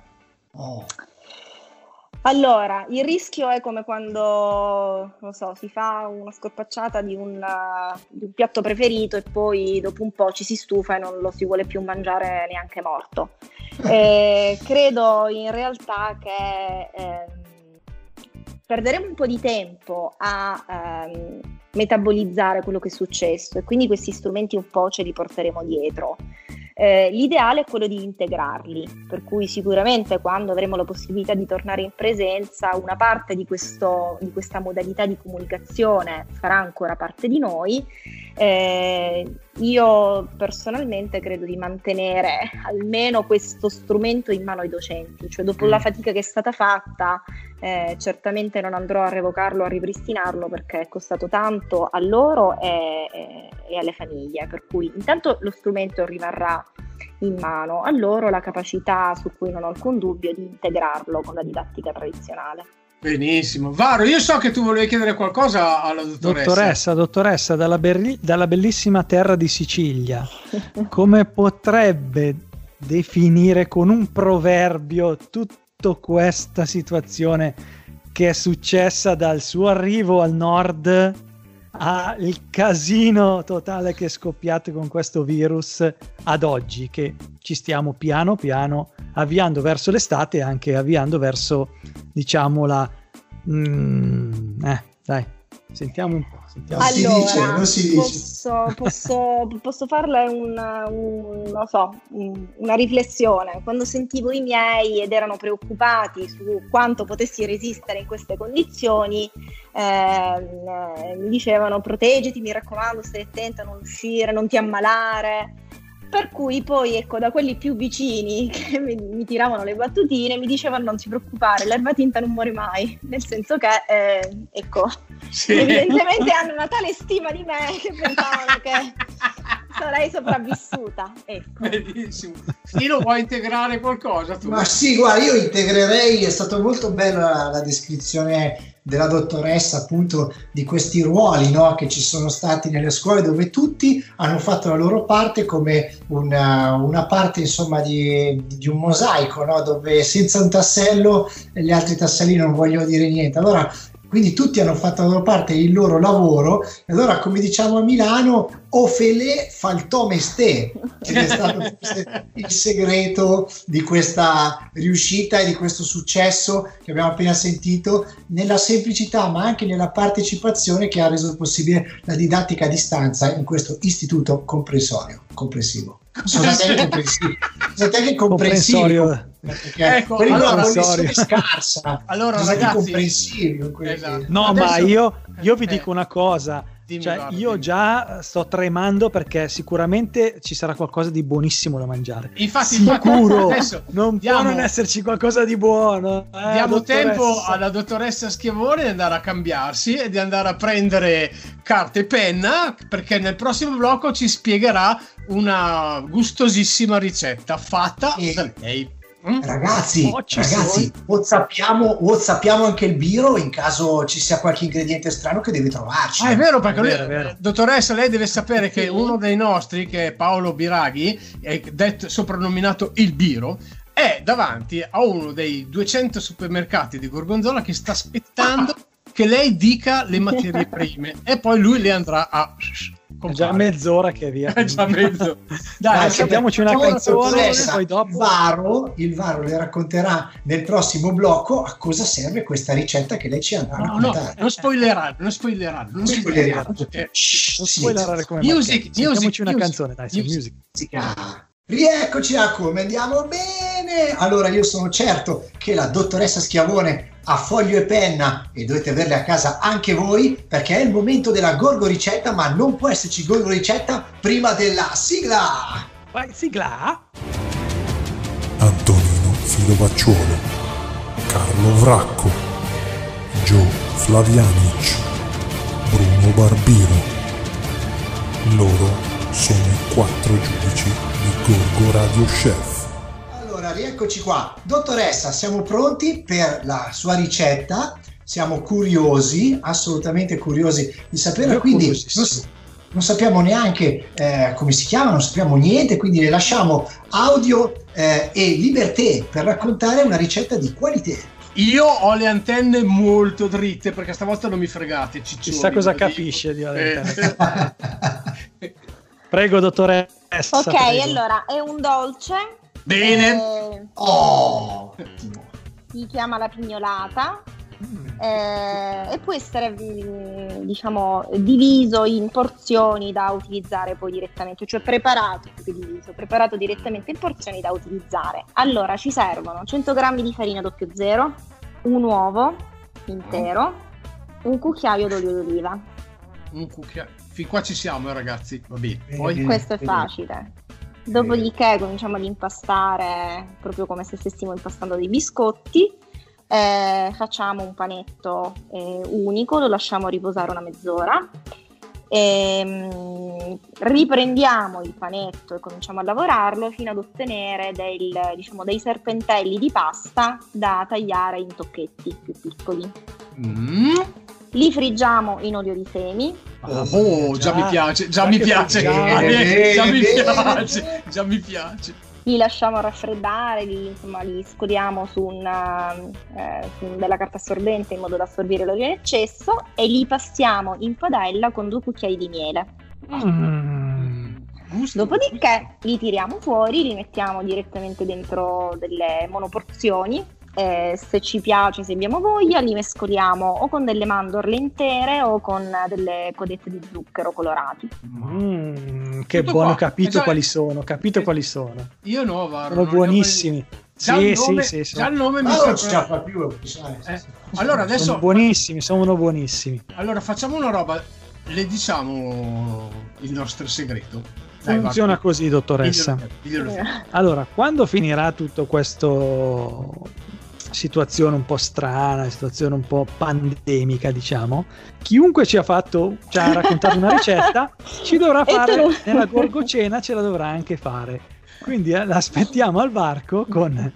Allora, il rischio è come quando, non so, si fa una scorpacciata di un, uh, di un piatto preferito e poi dopo un po' ci si stufa e non lo si vuole più mangiare neanche morto. Eh, credo in realtà che ehm, perderemo un po' di tempo a ehm, metabolizzare quello che è successo e quindi questi strumenti un po' ce li porteremo dietro. Eh, l'ideale è quello di integrarli, per cui sicuramente quando avremo la possibilità di tornare in presenza, una parte di, questo, di questa modalità di comunicazione farà ancora parte di noi. Eh, io personalmente credo di mantenere almeno questo strumento in mano ai docenti, cioè dopo Mm. la fatica che è stata fatta, eh, certamente non andrò a revocarlo, a ripristinarlo perché è costato tanto a loro e, e- e alle famiglie, per cui intanto lo strumento rimarrà in mano, a loro la capacità su cui non ho alcun dubbio di integrarlo con la didattica tradizionale. Benissimo. Varo, io so che tu volevi chiedere qualcosa alla dottoressa. Dottoressa, dottoressa, dalla, berli- dalla bellissima terra di Sicilia, come potrebbe definire con un proverbio tutta questa situazione che è successa dal suo arrivo al nord al casino totale che è scoppiato con questo virus ad oggi, che ci stiamo piano piano avviando verso l'estate e anche avviando verso, diciamo, la... mm, eh, dai, sentiamo un po'. Sentiamo. allora, non si dice. Posso, posso, posso farle una, un- non so, un- una riflessione. Quando sentivo i miei ed erano preoccupati su quanto potessi resistere in queste condizioni, ehm, eh, mi dicevano proteggiti, mi raccomando, stai attenta a non uscire, non ti ammalare. Per cui poi, ecco, da quelli più vicini che mi, mi tiravano le battutine, mi dicevano non ti preoccupare, l'erba tinta non muore mai. Nel senso che, eh, ecco, Sì. evidentemente hanno una tale stima di me che pensavano che sarei sopravvissuta. Ecco. Benissimo. Filo, vuoi integrare qualcosa tu? Ma sì, guarda, io integrerei, è stata molto bella la, la descrizione della dottoressa appunto di questi ruoli no, che ci sono stati nelle scuole dove tutti hanno fatto la loro parte come una, una parte insomma di, di un mosaico no, dove senza un tassello gli altri tasselli non vogliono dire niente. Allora quindi tutti hanno fatto da loro parte il loro lavoro e allora come diciamo a Milano Ofele faltò mestè ed è stato il segreto di questa riuscita e di questo successo che abbiamo appena sentito nella semplicità ma anche nella partecipazione che ha reso possibile la didattica a distanza in questo istituto comprensorio comprensivo scusate che comprensivo Ecco, quelli allora- scarsa. Allora, ragazzi- Esatto. No, Adesso- ma io, io vi Eh, dico una cosa. Dimmi, Cioè, guarda, io già sto tremando perché sicuramente ci sarà qualcosa di buonissimo da mangiare. Infatti, Sicuro, adesso non diamo- può non esserci qualcosa di buono. eh, Diamo tempo alla dottoressa Schiavone di andare a cambiarsi e di andare a prendere carta e penna perché nel prossimo blocco ci spiegherà una gustosissima ricetta fatta da lei. Mm? Ragazzi, Oh, ragazzi, whatsappiamo, whatsappiamo anche il biro in caso ci sia qualche ingrediente strano che deve trovarci. Ah, è vero, perché È lui- vero, è vero. dottoressa, lei deve sapere che uno dei nostri, che è Paolo Biraghi, è detto, soprannominato il Biro, è davanti a uno dei 200 supermercati di Gorgonzola che sta aspettando che lei dica le materie prime e poi lui le andrà a È già mezz'ora che è via. È già mezzo. Dai, Dai, sentiamoci una canzone e poi dopo. Il Varo, il Varo le racconterà nel prossimo blocco a cosa serve questa ricetta che lei ci andrà a No, no, non spoilerare, non spoilerare, non spoileriamo. Shh, Non spoilerare come Music. Sentiamoci music, una music, canzone, dai, sì, music. Rieccoci a come andiamo bene. Allora io sono certo che la dottoressa Schiavone ha foglio e penna e dovete averle a casa anche voi perché è il momento della gorgo ricetta, ma non può esserci gorgo ricetta prima della sigla. Vai, sigla. Antonino Filovacciuolo, Carlo Vracco, Joe Flavianic, Bruno Barbiro. Loro sono i quattro giudici di Gorgo Radio Chef. Allora, rieccoci qua. Dottoressa, siamo pronti per la sua ricetta. Siamo curiosi, assolutamente curiosi di saperla. Io Quindi non, non sappiamo neanche eh, come si chiama, non sappiamo niente, quindi le lasciamo audio eh, e libertà per raccontare una ricetta di qualità. Io ho le antenne molto dritte perché stavolta non mi fregate, ciccioni. Chissà cosa dico. capisce di Eh. Prego, dottoressa. Ok, prego. allora è un dolce. Bene. eh, Oh, si chiama la pignolata. eh, e può essere mm, diciamo diviso in porzioni da utilizzare poi direttamente cioè preparato più che diviso preparato direttamente in porzioni da utilizzare allora ci servono 100 g di farina 00 un uovo intero un cucchiaio d'olio d'oliva Un cucchiaio. Fin qua ci siamo, eh, ragazzi. Va bene. Poi... questo è facile dopodiché cominciamo ad impastare proprio come se stessimo impastando dei biscotti Eh, facciamo un panetto eh, unico lo lasciamo riposare una mezz'ora Ehm, riprendiamo il panetto e cominciamo a lavorarlo fino ad ottenere del, diciamo, dei serpentelli di pasta da tagliare in tocchetti più piccoli Mm. Li friggiamo in olio di semi Oh, già, mi piace, già, già mi piace. Eh, già mi piace, già mi piace. li lasciamo raffreddare, li, insomma, li scoliamo su, una, eh, su della carta assorbente in modo da assorbire l'olio in eccesso e li pastiamo in padella con due cucchiai di miele. Mm. Dopodiché li tiriamo fuori, li mettiamo direttamente dentro delle monoporzioni. Eh, se ci piace, se abbiamo voglia, li mescoliamo o con delle mandorle intere o con delle codette di zucchero colorati. Mm, che Tutto buono, qua. capito Eh, quali sono, capito quali sono. Io no, Varo, Sono ho buonissimi. Già Sì, il sì, nome- sì, sono- già il nome mi Ma fa non ci fa più. Eh, Allora adesso Sono buonissimi, sono buonissimi. allora facciamo una roba, le diciamo il nostro segreto. Dai, Funziona così, dottoressa. Diglielo- diglielo te. Allora, quando finirà tutto questo situazione un po' strana, situazione un po' pandemica, diciamo, chiunque ci ha fatto, ci ha raccontato una ricetta, ci dovrà fare lo- nella gorgocena, ce la dovrà anche fare. Quindi eh, l'aspettiamo al varco con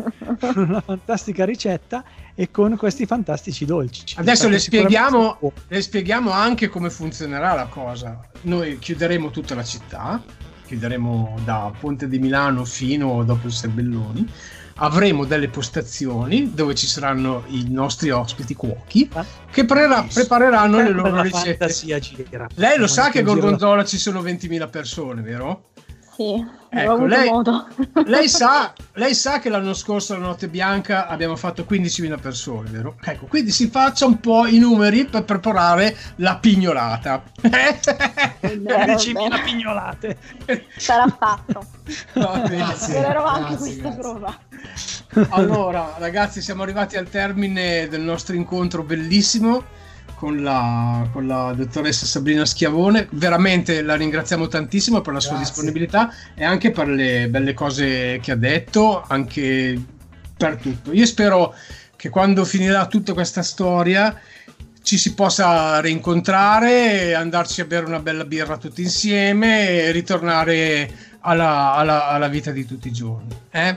una fantastica ricetta e con questi fantastici dolci. Adesso le spieghiamo, le spieghiamo anche come funzionerà la cosa. Noi chiuderemo tutta la città, chiuderemo da Ponte di Milano fino dopo il Serbelloni. Avremo delle postazioni dove ci saranno i nostri ospiti cuochi che prera- prepareranno le loro La ricette. fantasia gira. Lei lo sa che a Gorgonzola ci sono 20.000 persone, vero? Sì, Ecco, lei-. Lei sa, lei sa che l'anno scorso, la Notte Bianca, abbiamo fatto 15.000 persone, vero? Ecco, quindi si faccia un po' i numeri per preparare la pignolata. 15.000 pignolate. Sarà fatto. Bene. Grazie, Spererò anche grazie, questa grazie. prova. Allora, ragazzi, siamo arrivati al termine del nostro incontro bellissimo con la, con la dottoressa Sabrina Schiavone. Veramente la ringraziamo tantissimo per la sua Grazie. disponibilità e anche per le belle cose che ha detto, anche per tutto. Io spero che quando finirà tutta questa storia ci si possa rincontrare, andarci a bere una bella birra tutti insieme e ritornare alla, alla- alla vita di tutti i giorni. Eh?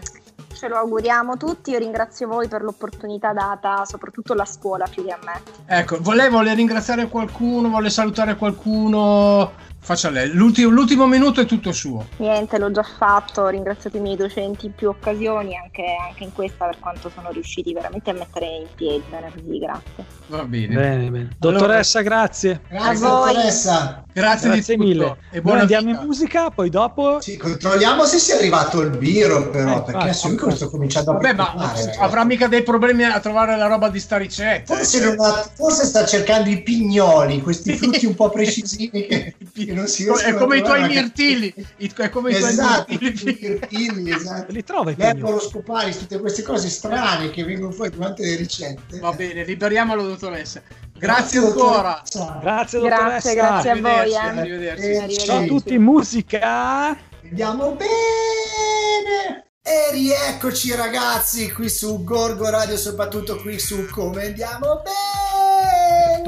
Ce lo auguriamo tutti. Io ringrazio voi per l'opportunità data, soprattutto la scuola più che a me. Ecco, vuole ringraziare qualcuno, vuole salutare qualcuno? Faccia lei. L'ultimo, l'ultimo minuto è tutto suo. Niente, l'ho già fatto. Ho ringraziato i miei docenti in più occasioni, anche, anche in questa, per quanto sono riusciti veramente a mettere in piedi. Bene così, grazie. Va bene. Bene, bene. Dottoressa, grazie. Grazie, A voi. dottoressa. Grazie, di Grazie tutto. mille. E Noi buona andiamo vita. in musica, poi dopo Sì, controlliamo se sia arrivato il biro, però, Eh, perché adesso io sto cominciando a Vabbè, ma avrà mica dei problemi a trovare la roba di sta ricetta. Forse, ha- forse sta cercando i pignoli, questi frutti un po' precisini che non si riescono È come i tuoi che- mirtilli. i- È come i tuoi Esatto, mirtilli. mirtilli, esatto. li trova i tutte queste cose strane che vengono fuori durante le ricette. Va bene, liberiamolo, dottoressa. Grazie Grazie, ancora. dottoressa. Grazie, dottoressa. Grazie, grazie a voi. Eh. arrivederci. Eh, Arrivederci. Ciao a tutti, musica. Andiamo bene! E rieccoci ragazzi qui su Gorgo Radio, soprattutto qui su Come Andiamo Bene!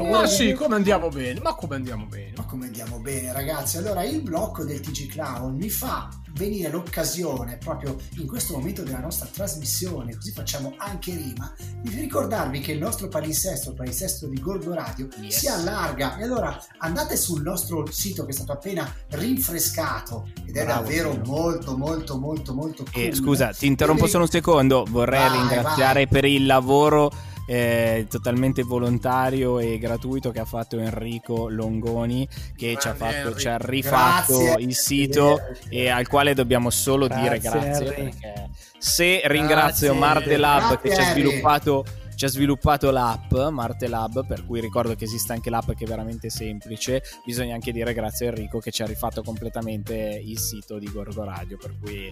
Ma sì, come andiamo bene? Ma come andiamo bene? Ma come andiamo bene ragazzi? Allora il blocco del TG Clown mi fa venire l'occasione proprio in questo momento della nostra trasmissione, così facciamo anche rima, di ricordarvi che il nostro palinsesto, il palinsesto di Gorgo Radio, Yes. si allarga. E allora andate sul nostro sito che è stato appena rinfrescato ed è Bravo, davvero Filo. molto molto molto molto cool. E scusa, ti interrompo solo un secondo. Vorrei Vai, ringraziare vai. per il lavoro eh, totalmente volontario e gratuito che ha fatto Enrico Longoni, che ci ha, fatto, ci ha rifatto Grazie. il sito e al quale dobbiamo solo dire Grazie, grazie. Henry. Perché se ringrazio Grazie. Marte Lab che ci ha Grazie, sviluppato ci ha sviluppato l'app Marte Lab, per cui ricordo che esiste anche l'app che è veramente semplice. Bisogna anche dire grazie a Enrico che ci ha rifatto completamente il sito di Gorgo Radio. Per cui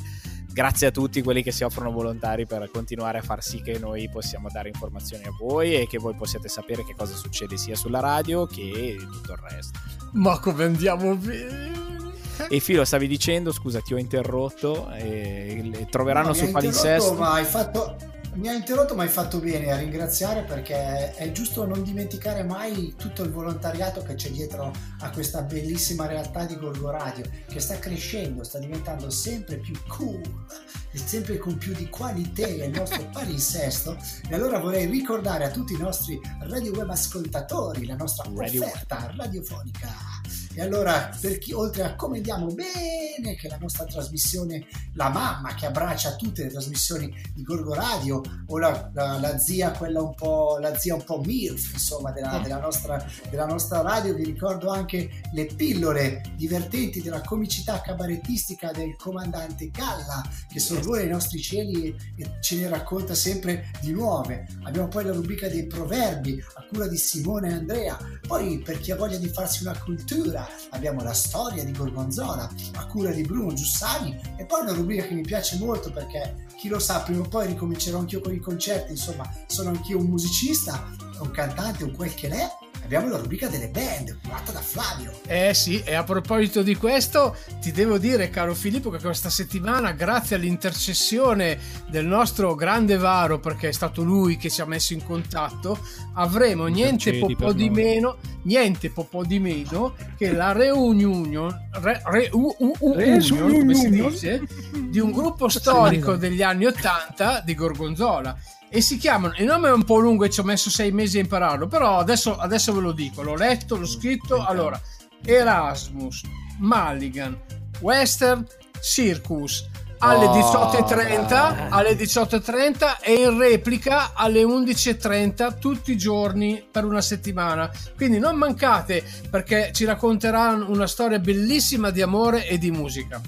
grazie a tutti quelli che si offrono volontari per continuare a far sì che noi possiamo dare informazioni a voi e che voi possiate sapere che cosa succede sia sulla radio che tutto il resto. Ma come andiamo bene? E Filo, stavi dicendo, scusa, ti ho interrotto. E, e troveranno No, su Palinsesto. ma hai fatto mi ha interrotto ma hai fatto bene a ringraziare perché è giusto non dimenticare mai tutto il volontariato che c'è dietro a questa bellissima realtà di Gorgo Radio che sta crescendo, sta diventando sempre più cool e sempre con più di qualità il nostro palinsesto e allora vorrei ricordare a tutti i nostri radio web ascoltatori la nostra Radio offerta radiofonica e allora per chi oltre a come andiamo bene che la nostra trasmissione la mamma che abbraccia tutte le trasmissioni di Gorgo Radio o la, la- la zia quella un po' la zia un po' MILF insomma della, della nostra, della nostra radio vi ricordo anche le pillole divertenti della comicità cabarettistica del comandante Galla che sorvola i nostri cieli e, e ce ne racconta sempre di nuove. Abbiamo poi la rubrica dei proverbi a cura di Simone e Andrea. Poi per chi ha voglia di farsi una cultura abbiamo la storia di Gorgonzola a cura di Bruno Giussani e poi una rubrica che mi piace molto perché chi lo sa prima o poi ricomincerò anch'io con i concerti insomma sono anch'io un musicista un cantante un quel che l'è abbiamo la rubrica delle band curata da Flavio Eh sì, e a proposito di questo, ti devo dire, caro Filippo, che questa settimana, grazie all'intercessione del nostro grande Varo, perché è stato lui che ci ha messo in contatto, avremo niente po' per di meno, niente po' di meno che la reunion, re, re- u- u- u- Reunion. union, come si dice, di un gruppo storico degli anni 80 di Gorgonzola. E si chiamano, il nome è un po' lungo e ci ho messo sei mesi a impararlo, però adesso, adesso ve lo dico, l'ho letto, l'ho scritto. Allora, Erasmus, Mulligan, Western, Circus, alle Oh. 18.30 alle 18.30 e in replica alle 11.30 tutti i giorni per una settimana quindi non mancate perché ci racconteranno una storia bellissima di amore e di musica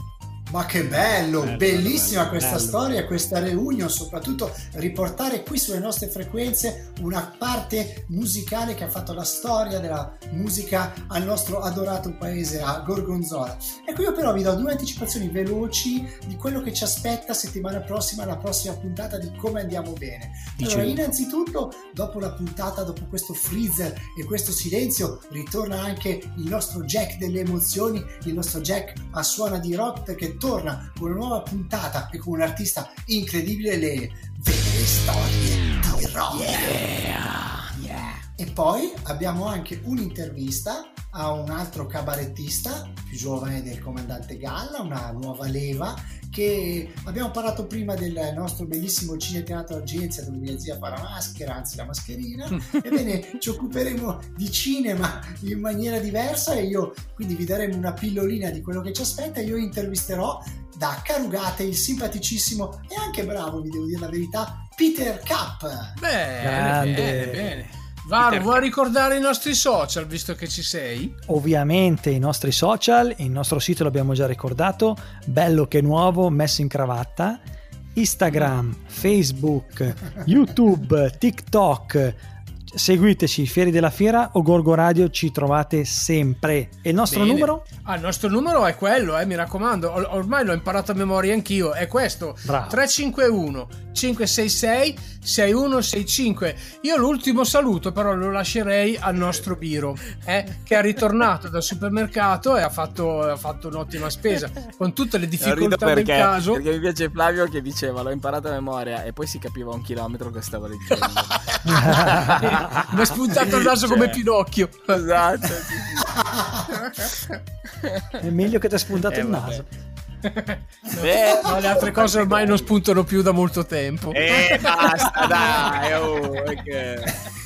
Ma che bello, Bello, bellissima bello, questa bello. storia, questa reunion, soprattutto riportare qui sulle nostre frequenze una parte musicale che ha fatto la storia della musica al nostro adorato paese, a Gorgonzola. Ecco, io però vi do due anticipazioni veloci di quello che ci aspetta settimana prossima, la prossima puntata di Come Andiamo Bene. Allora, innanzitutto, dopo la puntata, dopo questo freezer e questo silenzio, ritorna anche il nostro Jack delle emozioni, il nostro Jack a suona di rock perché torna con una nuova puntata e con un artista incredibile, le vere storie di rock. E poi abbiamo anche un'intervista a un altro cabarettista più giovane del comandante Galla, una nuova leva che abbiamo parlato prima del nostro bellissimo cineteatro Argenzia dove mia zia fa la maschera, anzi la mascherina. Ebbene, ci occuperemo di cinema in maniera diversa e io quindi vi daremo una pillolina di quello che ci aspetta. Io intervisterò da Carugate il simpaticissimo e anche bravo, vi devo dire la verità, Peter Cup. bene bene bene Varo, vuoi ricordare i nostri social visto che ci sei? Ovviamente i nostri social, il nostro sito l'abbiamo già ricordato, bello che nuovo, messo in cravatta, Instagram, Facebook, YouTube, TikTok, seguiteci Fieri della Fiera o Gorgo Radio, ci trovate sempre. E il nostro Bene. numero? Ah, il nostro numero è quello, eh, mi raccomando. Or- ormai l'ho imparato a memoria anch'io. È questo: Bravo. 351 566 6165. Io l'ultimo saluto, però, lo lascerei al nostro Biro, eh, che è ritornato dal supermercato e ha fatto, ha fatto un'ottima spesa con tutte le difficoltà del perché, caso. perché mi piace Flavio che diceva l'ho imparato a memoria e poi si capiva un chilometro che stava dicendo. Mi è spuntato il naso Cioè, come Pinocchio. Esatto. È meglio che ti ha spuntato Eh, il vabbè. naso. Beh, No, le altre cose ormai non spuntano più da molto tempo. Eh, basta, dai. Oh, che-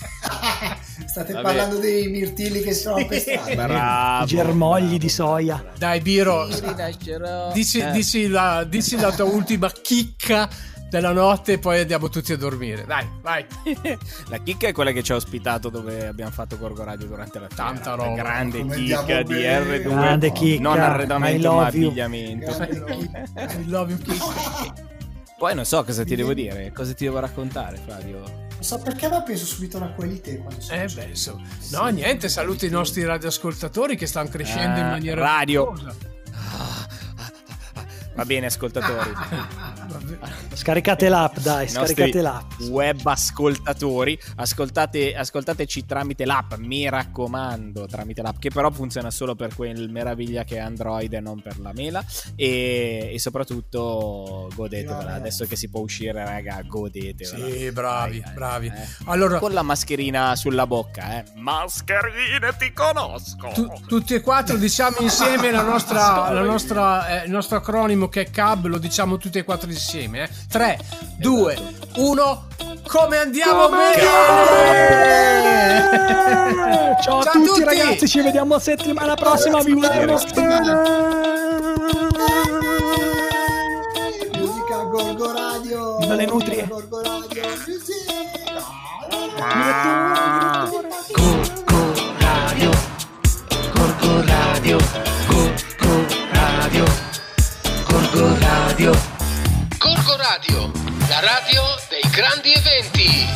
State Vabbè. parlando dei mirtilli che sono appestati. Bravo. I germogli di soia. Dai, Biro, dici, Eh. dici la, dici la tua ultima chicca della notte e poi andiamo tutti a dormire. Dai, vai. La chicca è quella che ci ha ospitato dove abbiamo fatto Gorgo Radio durante la fiera. Tanta La roba. grande Come chicca di bene. R2. Grande chicca. Non arredamento ma abbigliamento. I love you, chicca. Poi non so cosa ti devo dire, cosa ti devo raccontare Flavio. Non so perché, ma penso subito alla qualità quando sono Eh beh, so- no, niente, saluto i nostri radioascoltatori che stanno crescendo in Eh, maniera radio. virtuosa. Va bene ascoltatori. Scaricate l'app, dai, scaricate l'app. web ascoltatori ascoltate, ascoltateci tramite l'app mi raccomando tramite l'app che però funziona solo per quel meraviglia che è Android e non per la mela e, e soprattutto godetevela adesso che si può uscire raga godetevela Sì, bravi, dai, bravi. eh. Allora, con la mascherina sulla bocca eh. mascherine ti conosco tu- tutti e quattro diciamo insieme la nostra, la nostra, eh, il nostro acronimo che è CAB, lo diciamo tutti e quattro insieme. 3, 2, 1. Come andiamo bene? Ciao a tutti, ragazzi, ci vediamo settimana prossima. Vi vogliamo Musica Gorgo Radio. Viva le nutrie. Gorgo Radio. Musica. bene. Radio. Corco Radio, la radio dei grandi eventi.